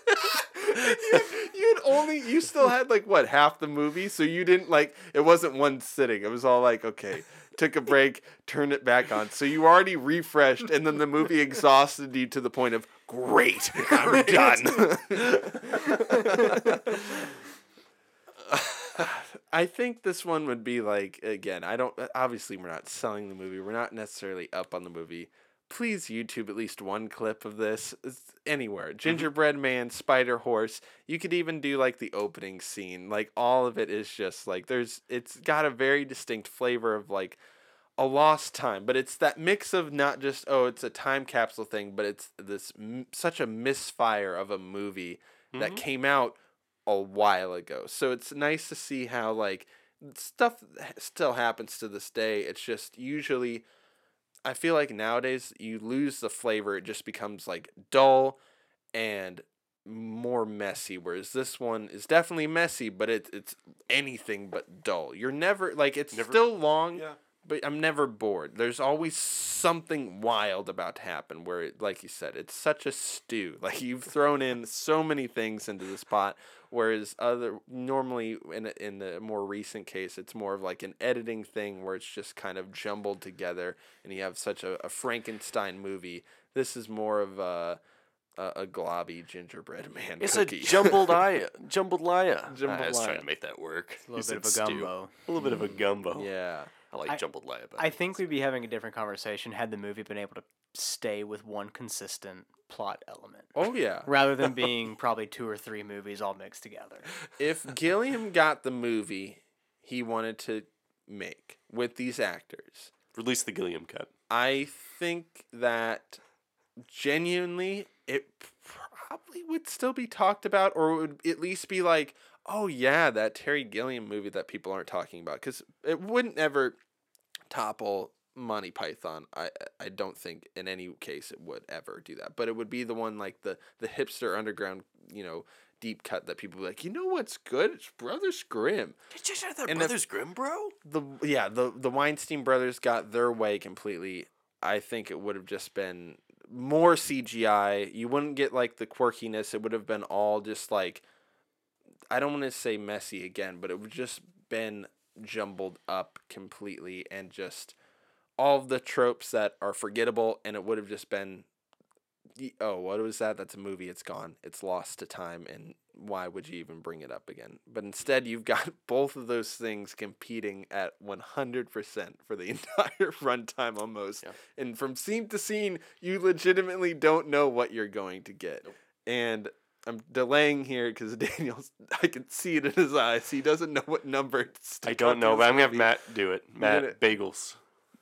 you had only you still had like what half the movie so you didn't like it wasn't one sitting it was all like okay took a break turned it back on so you already refreshed and then the movie exhausted you to the point of great i'm done I think this one would be like again. I don't. Obviously, we're not selling the movie. We're not necessarily up on the movie. Please YouTube at least one clip of this It's anywhere. Mm-hmm. Gingerbread Man, Spider Horse. You could even do like the opening scene. Like all of it is just like there's. It's got a very distinct flavor of like a lost time, but it's that mix of not just oh it's a time capsule thing, but it's this m- such a misfire of a movie that mm-hmm. came out a while ago. So it's nice to see how like stuff still happens to this day. It's just usually I feel like nowadays you lose the flavor. It just becomes like dull and more messy. Whereas this one is definitely messy, but it, it's anything but dull. You're never like it's Never- still long, Yeah. but I'm never bored. There's always something wild about to happen. Where, it, like you said, it's such a stew. Like you've thrown in so many things into this pot. Whereas other normally in in the more recent case, it's more of like an editing thing where it's just kind of jumbled together, and you have such a, a Frankenstein movie. This is more of a a, a globby gingerbread man. It's cookie. a jumbled eye, jumbled laya. Ah, I was trying to make that work. a little bit of a gumbo. A little bit of a gumbo. yeah. I like I- jumbled laya. I think we'd be having a different conversation had the movie been able to stay with one consistent plot element. Oh yeah. Rather than being probably two or three movies all mixed together. if Gilliam got the movie he wanted to make with these actors, release the Gilliam cut. I think that genuinely it probably would still be talked about or would at least be like, oh yeah, that Terry Gilliam movie that people aren't talking about because it wouldn't ever topple Monty Python. I I don't think in any case it would ever do that, but it would be the one like the the hipster underground, you know, deep cut that people be like, you know what's good? It's Brothers Grimm. Did you say that And if- Brothers Grimm, bro? The yeah the the Weinstein brothers got their way completely. I think it would have just been more CGI. You wouldn't get like the quirkiness. It would have been all just like I don't want to say messy again, but it would just been jumbled up completely and just all of the tropes that are forgettable and it would have just been oh what was that that's a movie it's gone it's lost to time and why would you even bring it up again but instead you've got both of those things competing at 100% for the entire runtime almost Yeah. and from scene to scene you legitimately don't know what you're going to get Nope. and I'm delaying here because Daniel's. I can see it in his eyes. He doesn't know what number. to I don't know, but I'm gonna have. Matt do it. Matt gonna- bagels.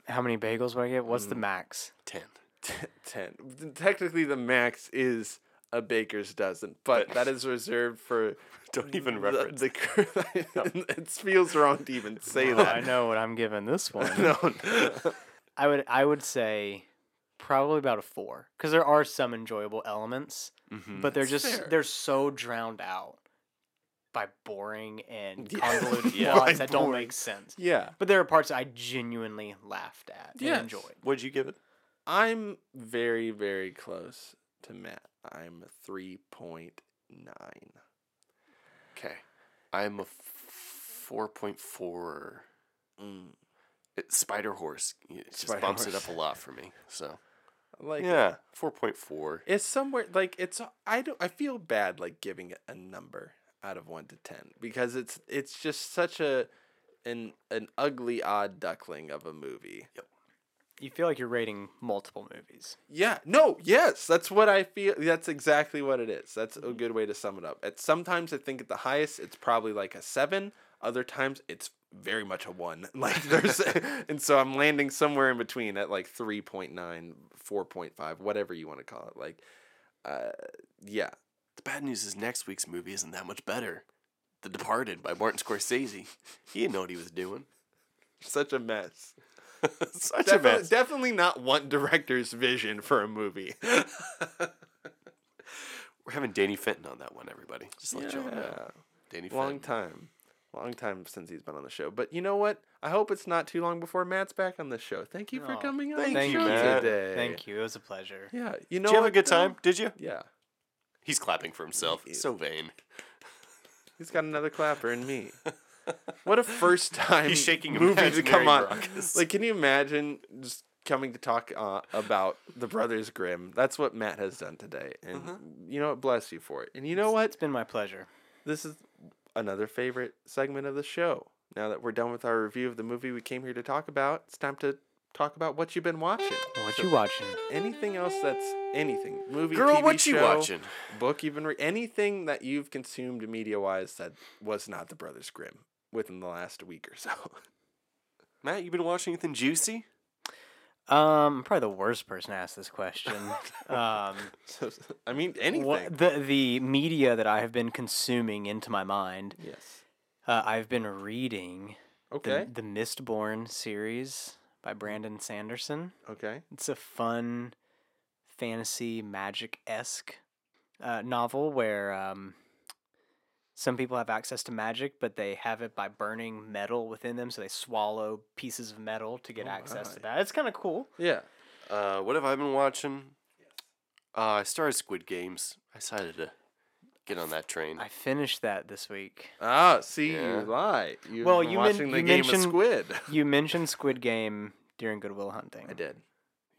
How many bagels would I get? What's the max? Ten. ten. Technically, the max is a baker's dozen, but that is reserved for. Don't even reference. The, it feels wrong to even say that. I know what I'm giving this one. No, no. I would I would say probably about a four because there are some enjoyable elements, Mm-hmm. but they're That's just fair. they're so drowned out by boring and convoluted Yeah. plots By that don't make sense. yeah, But there are parts I genuinely laughed at Yes. and enjoyed. What'd you give it? I'm very, very close to Matt. I'm a three point nine. Okay, I'm a four point four. Mm. Spider Horse. It just Spider bumps it up a lot for me. So Like yeah, four point four. It's somewhere like it's I don't I feel bad like giving it a number out of 1 to 10 because it's it's just such a an an ugly odd duckling of a movie. You feel like you're rating multiple movies. Yeah, no, yes, that's what I feel that's exactly what it is. That's a good way to sum it up. At sometimes I think at the highest it's probably like a 7, other times it's very much a 1. Like there's and so I'm landing somewhere in between at like 3.9, 4.5, whatever you want to call it. Like uh yeah, The bad news is next week's movie isn't that much better. The Departed by Martin Scorsese. He didn't know what he was doing. such a mess. Such a Definitely, mess. definitely not one director's vision for a movie. We're having Danny Fenton on that one, everybody. Just to let y'all know. Danny Fenton. Long Fenton. time. Long time since he's been on the show. But you know what? I hope it's not too long before Matt's back on the show. Thank you for Aw, coming on thank the Thank show you, Matt. today. Thank you. It was a pleasure. Yeah. You know Did you have a what, good though? time? Did you? Yeah. He's clapping for himself. So vain. He's got another clapper in me. What a first time He's shaking movie to come on. maracas. Like, can you imagine just coming to talk uh, about the Brothers Grimm? That's what Matt has done today, and Uh-huh. you know what? Bless you for it. And you know what? It's been my pleasure. this is another favorite segment of the show. Now that we're done with our review of the movie we came here to talk about, it's time to talk about what you've been watching. What So you watching? Anything else that's anything, movie, Girl, TV what you show, watching? book you've been re- anything that you've consumed media wise that was not the Brothers Grimm within the last week or so. Matt, you been watching anything juicy? Um, I'm probably the worst person to ask this question. um, so I mean anything. what, the the media that I have been consuming into my mind. Yes. Uh, I've been reading Okay. the the Mistborn series by Brandon Sanderson. Okay. It's a fun fantasy magic esque uh, novel where um, some people have access to magic, but they have it by burning metal within them, so they swallow pieces of metal to get access to that. It's kind of cool. Yeah. Uh, what have I been watching? Uh, I started Squid Games. I decided to get on that train. I finished that this week. Ah, see, Yeah. you lie. You've Well, you men- the you game of mentioned- Squid. You mentioned Squid Game during Good Will Hunting. I did.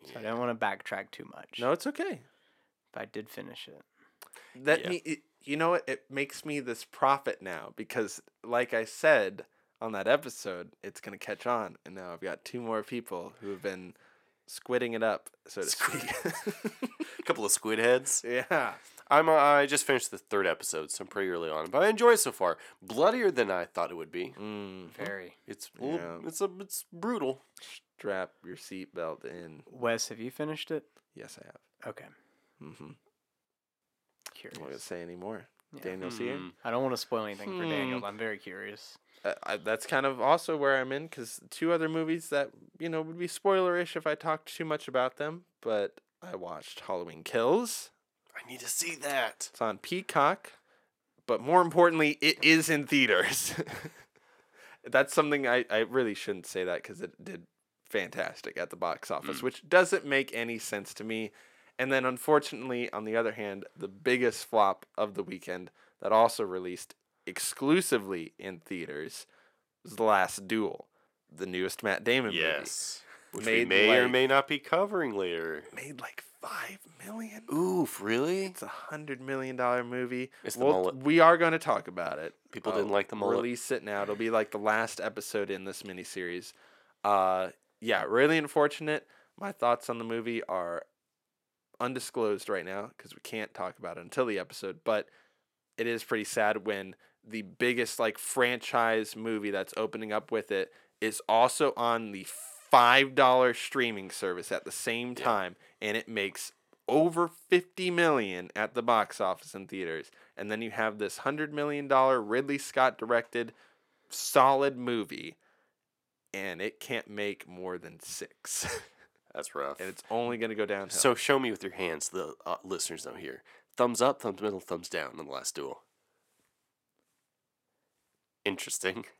So I don't want to backtrack too much. No, it's okay. But I did finish it. That Yeah. me, it, you know what? It makes me this prophet now because, like I said on that episode, it's gonna catch on, and now I've got two more people who have been squidding it up, so to speak. A couple of squid heads. yeah. I'm. Uh, I just finished the third episode, so I'm pretty early on, but I enjoy it so far. Bloodier than I thought it would be. Mm, Very. It's Yeah. it's a it's brutal. Strap your seatbelt in. Wes, have you finished it? Yes, I have. Okay. Mm-hmm. Curious. I'm not gonna say any more. Yeah. Daniel's here. Hmm. I don't want to spoil anything for Daniel. Hmm. I'm very curious. uh, I, that's kind of also where I'm in because two other movies that you know would be spoilerish if I talked too much about them. But I watched Halloween Kills. I need to see that. It's on Peacock, but more importantly, it is in theaters. that's something I, I really shouldn't say that because it did fantastic at the box office, which doesn't make any sense to me. And then, unfortunately, on the other hand, the biggest flop of the weekend that also released exclusively in theaters was The Last Duel, the newest Matt Damon movie. Yes. Which we Made may or may not be covering later. Made like five million. Oof, really? It's a hundred million dollar movie. It's the Well, mullet. We are going to talk about it. People didn't like the mullet. Release it now. It'll be like the last episode in this miniseries. Uh, yeah, really unfortunate. My thoughts on the movie are undisclosed right now because we can't talk about it until the episode. But it is pretty sad when the biggest like franchise movie that's opening up with it is also on the five dollar streaming service at the same time, and it makes over 50 million at the box office in theaters and then you have this 100 million dollar Ridley Scott directed solid movie and it can't make more than 6 That's rough. and it's only going to go downhill. so show me with your hands. The uh, listeners don't hear. Thumbs up, thumbs middle, thumbs down on the last duel. Interesting.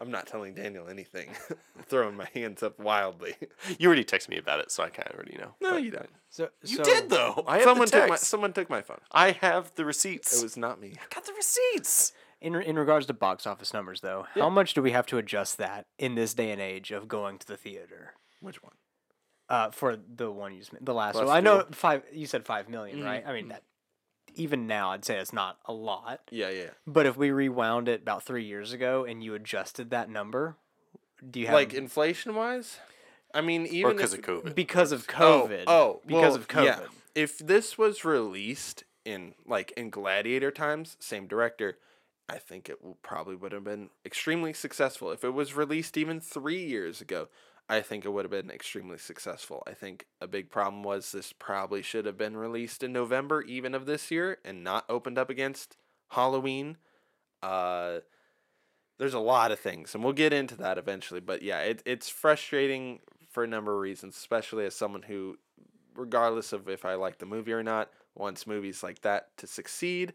I'm not telling Daniel anything. I'm throwing my hands up wildly. You already texted me about it, so I kind of already know. no, you don't. So You so- did though. I have Someone the took my text. someone took my phone. I have the receipts. It was not me. I got the receipts. In in regards to box office numbers, though, how much do we have to adjust that in this day and age of going to the theater? Which one? Uh, for the one you just made, the last Last one. I know five. You said five million, Mm-hmm. right? I mean that. Even now, I'd say it's not a lot. Yeah, yeah. But if we rewound it about three years ago and you adjusted that number, do you have Like inflation wise? I mean, even because of COVID. because of Oh, COVID? Oh, because well, of COVID. yeah. If this was released in like in Gladiator times, same director, I think it probably would have been extremely successful. If it was released even three years ago, I think it would have been extremely successful. I think a big problem was this probably should have been released in November even of this year and not opened up against Halloween. Uh there's a lot of things, and we'll get into that eventually. But yeah, it, it's frustrating for a number of reasons, especially as someone who, regardless of if I like the movie or not, wants movies like that to succeed.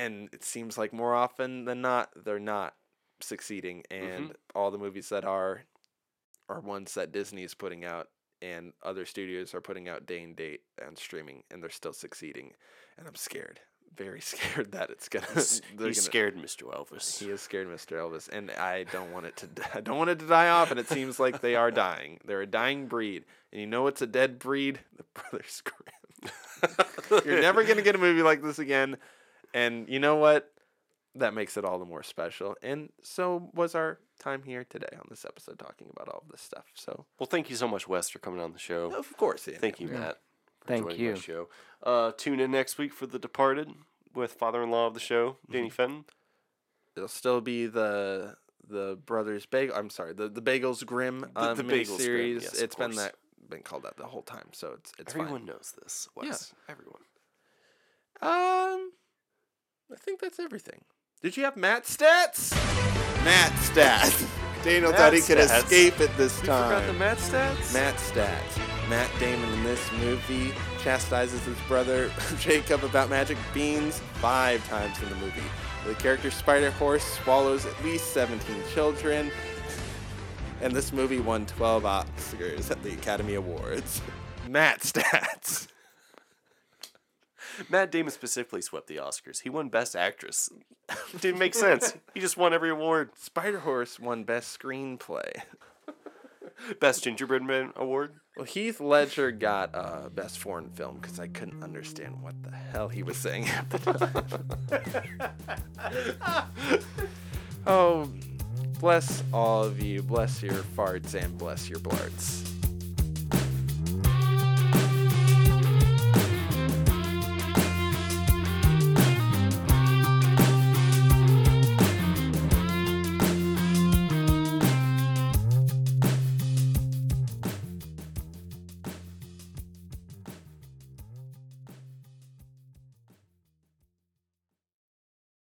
And it seems like more often than not, they're not succeeding. And mm-hmm. all the movies that are, are ones that Disney is putting out, and other studios are putting out day and date and streaming, and they're still succeeding. And I'm scared, very scared that it's gonna. He's, they're gonna- scared, Mr. Elvis. he is scared, Mr. Elvis, and I don't want it to. I don't want it to die off, and it seems like they are dying. They're a dying breed, and you know what's a dead breed? The Brothers Grimm. You're never gonna get a movie like this again, and you know what? That makes it all the more special. And so was our time here today on this episode talking about all of this stuff. So Well, thank you so much, Wes, for coming on the show. of course, yeah. Thank you, Matt. for Thank joining my you. Show. Uh, tune in next week for The Departed with father-in-law of the show, Danny Fenton. It'll still be the the brothers bagel. I'm sorry, the the Bagels Grimm um, the Bagels Grimm, series. yes, of it's been that been called that the whole time, so it's it's Everyone fine. knows this, Wes. Everyone. Um, I think that's everything. Did you have Matt stats? Matt stats. Daniel Matt thought he could stats. escape it this time. You time. forgot the Matt stats? Matt stats. Matt Damon in this movie chastises his brother Jacob about magic beans five times in the movie. The character Spider Horse swallows at least 17 children. And this movie won 12 Oscars at the Academy Awards. Matt stats. Matt Damon specifically swept the Oscars. He won Best Actress. Didn't make sense. He just won every award. Spider Horse won Best Screenplay. Best Gingerbread Man Award. Well, Heath Ledger got uh, Best Foreign Film because I couldn't understand what the hell he was saying at the time. oh, bless all of you. Bless your farts and bless your blarts.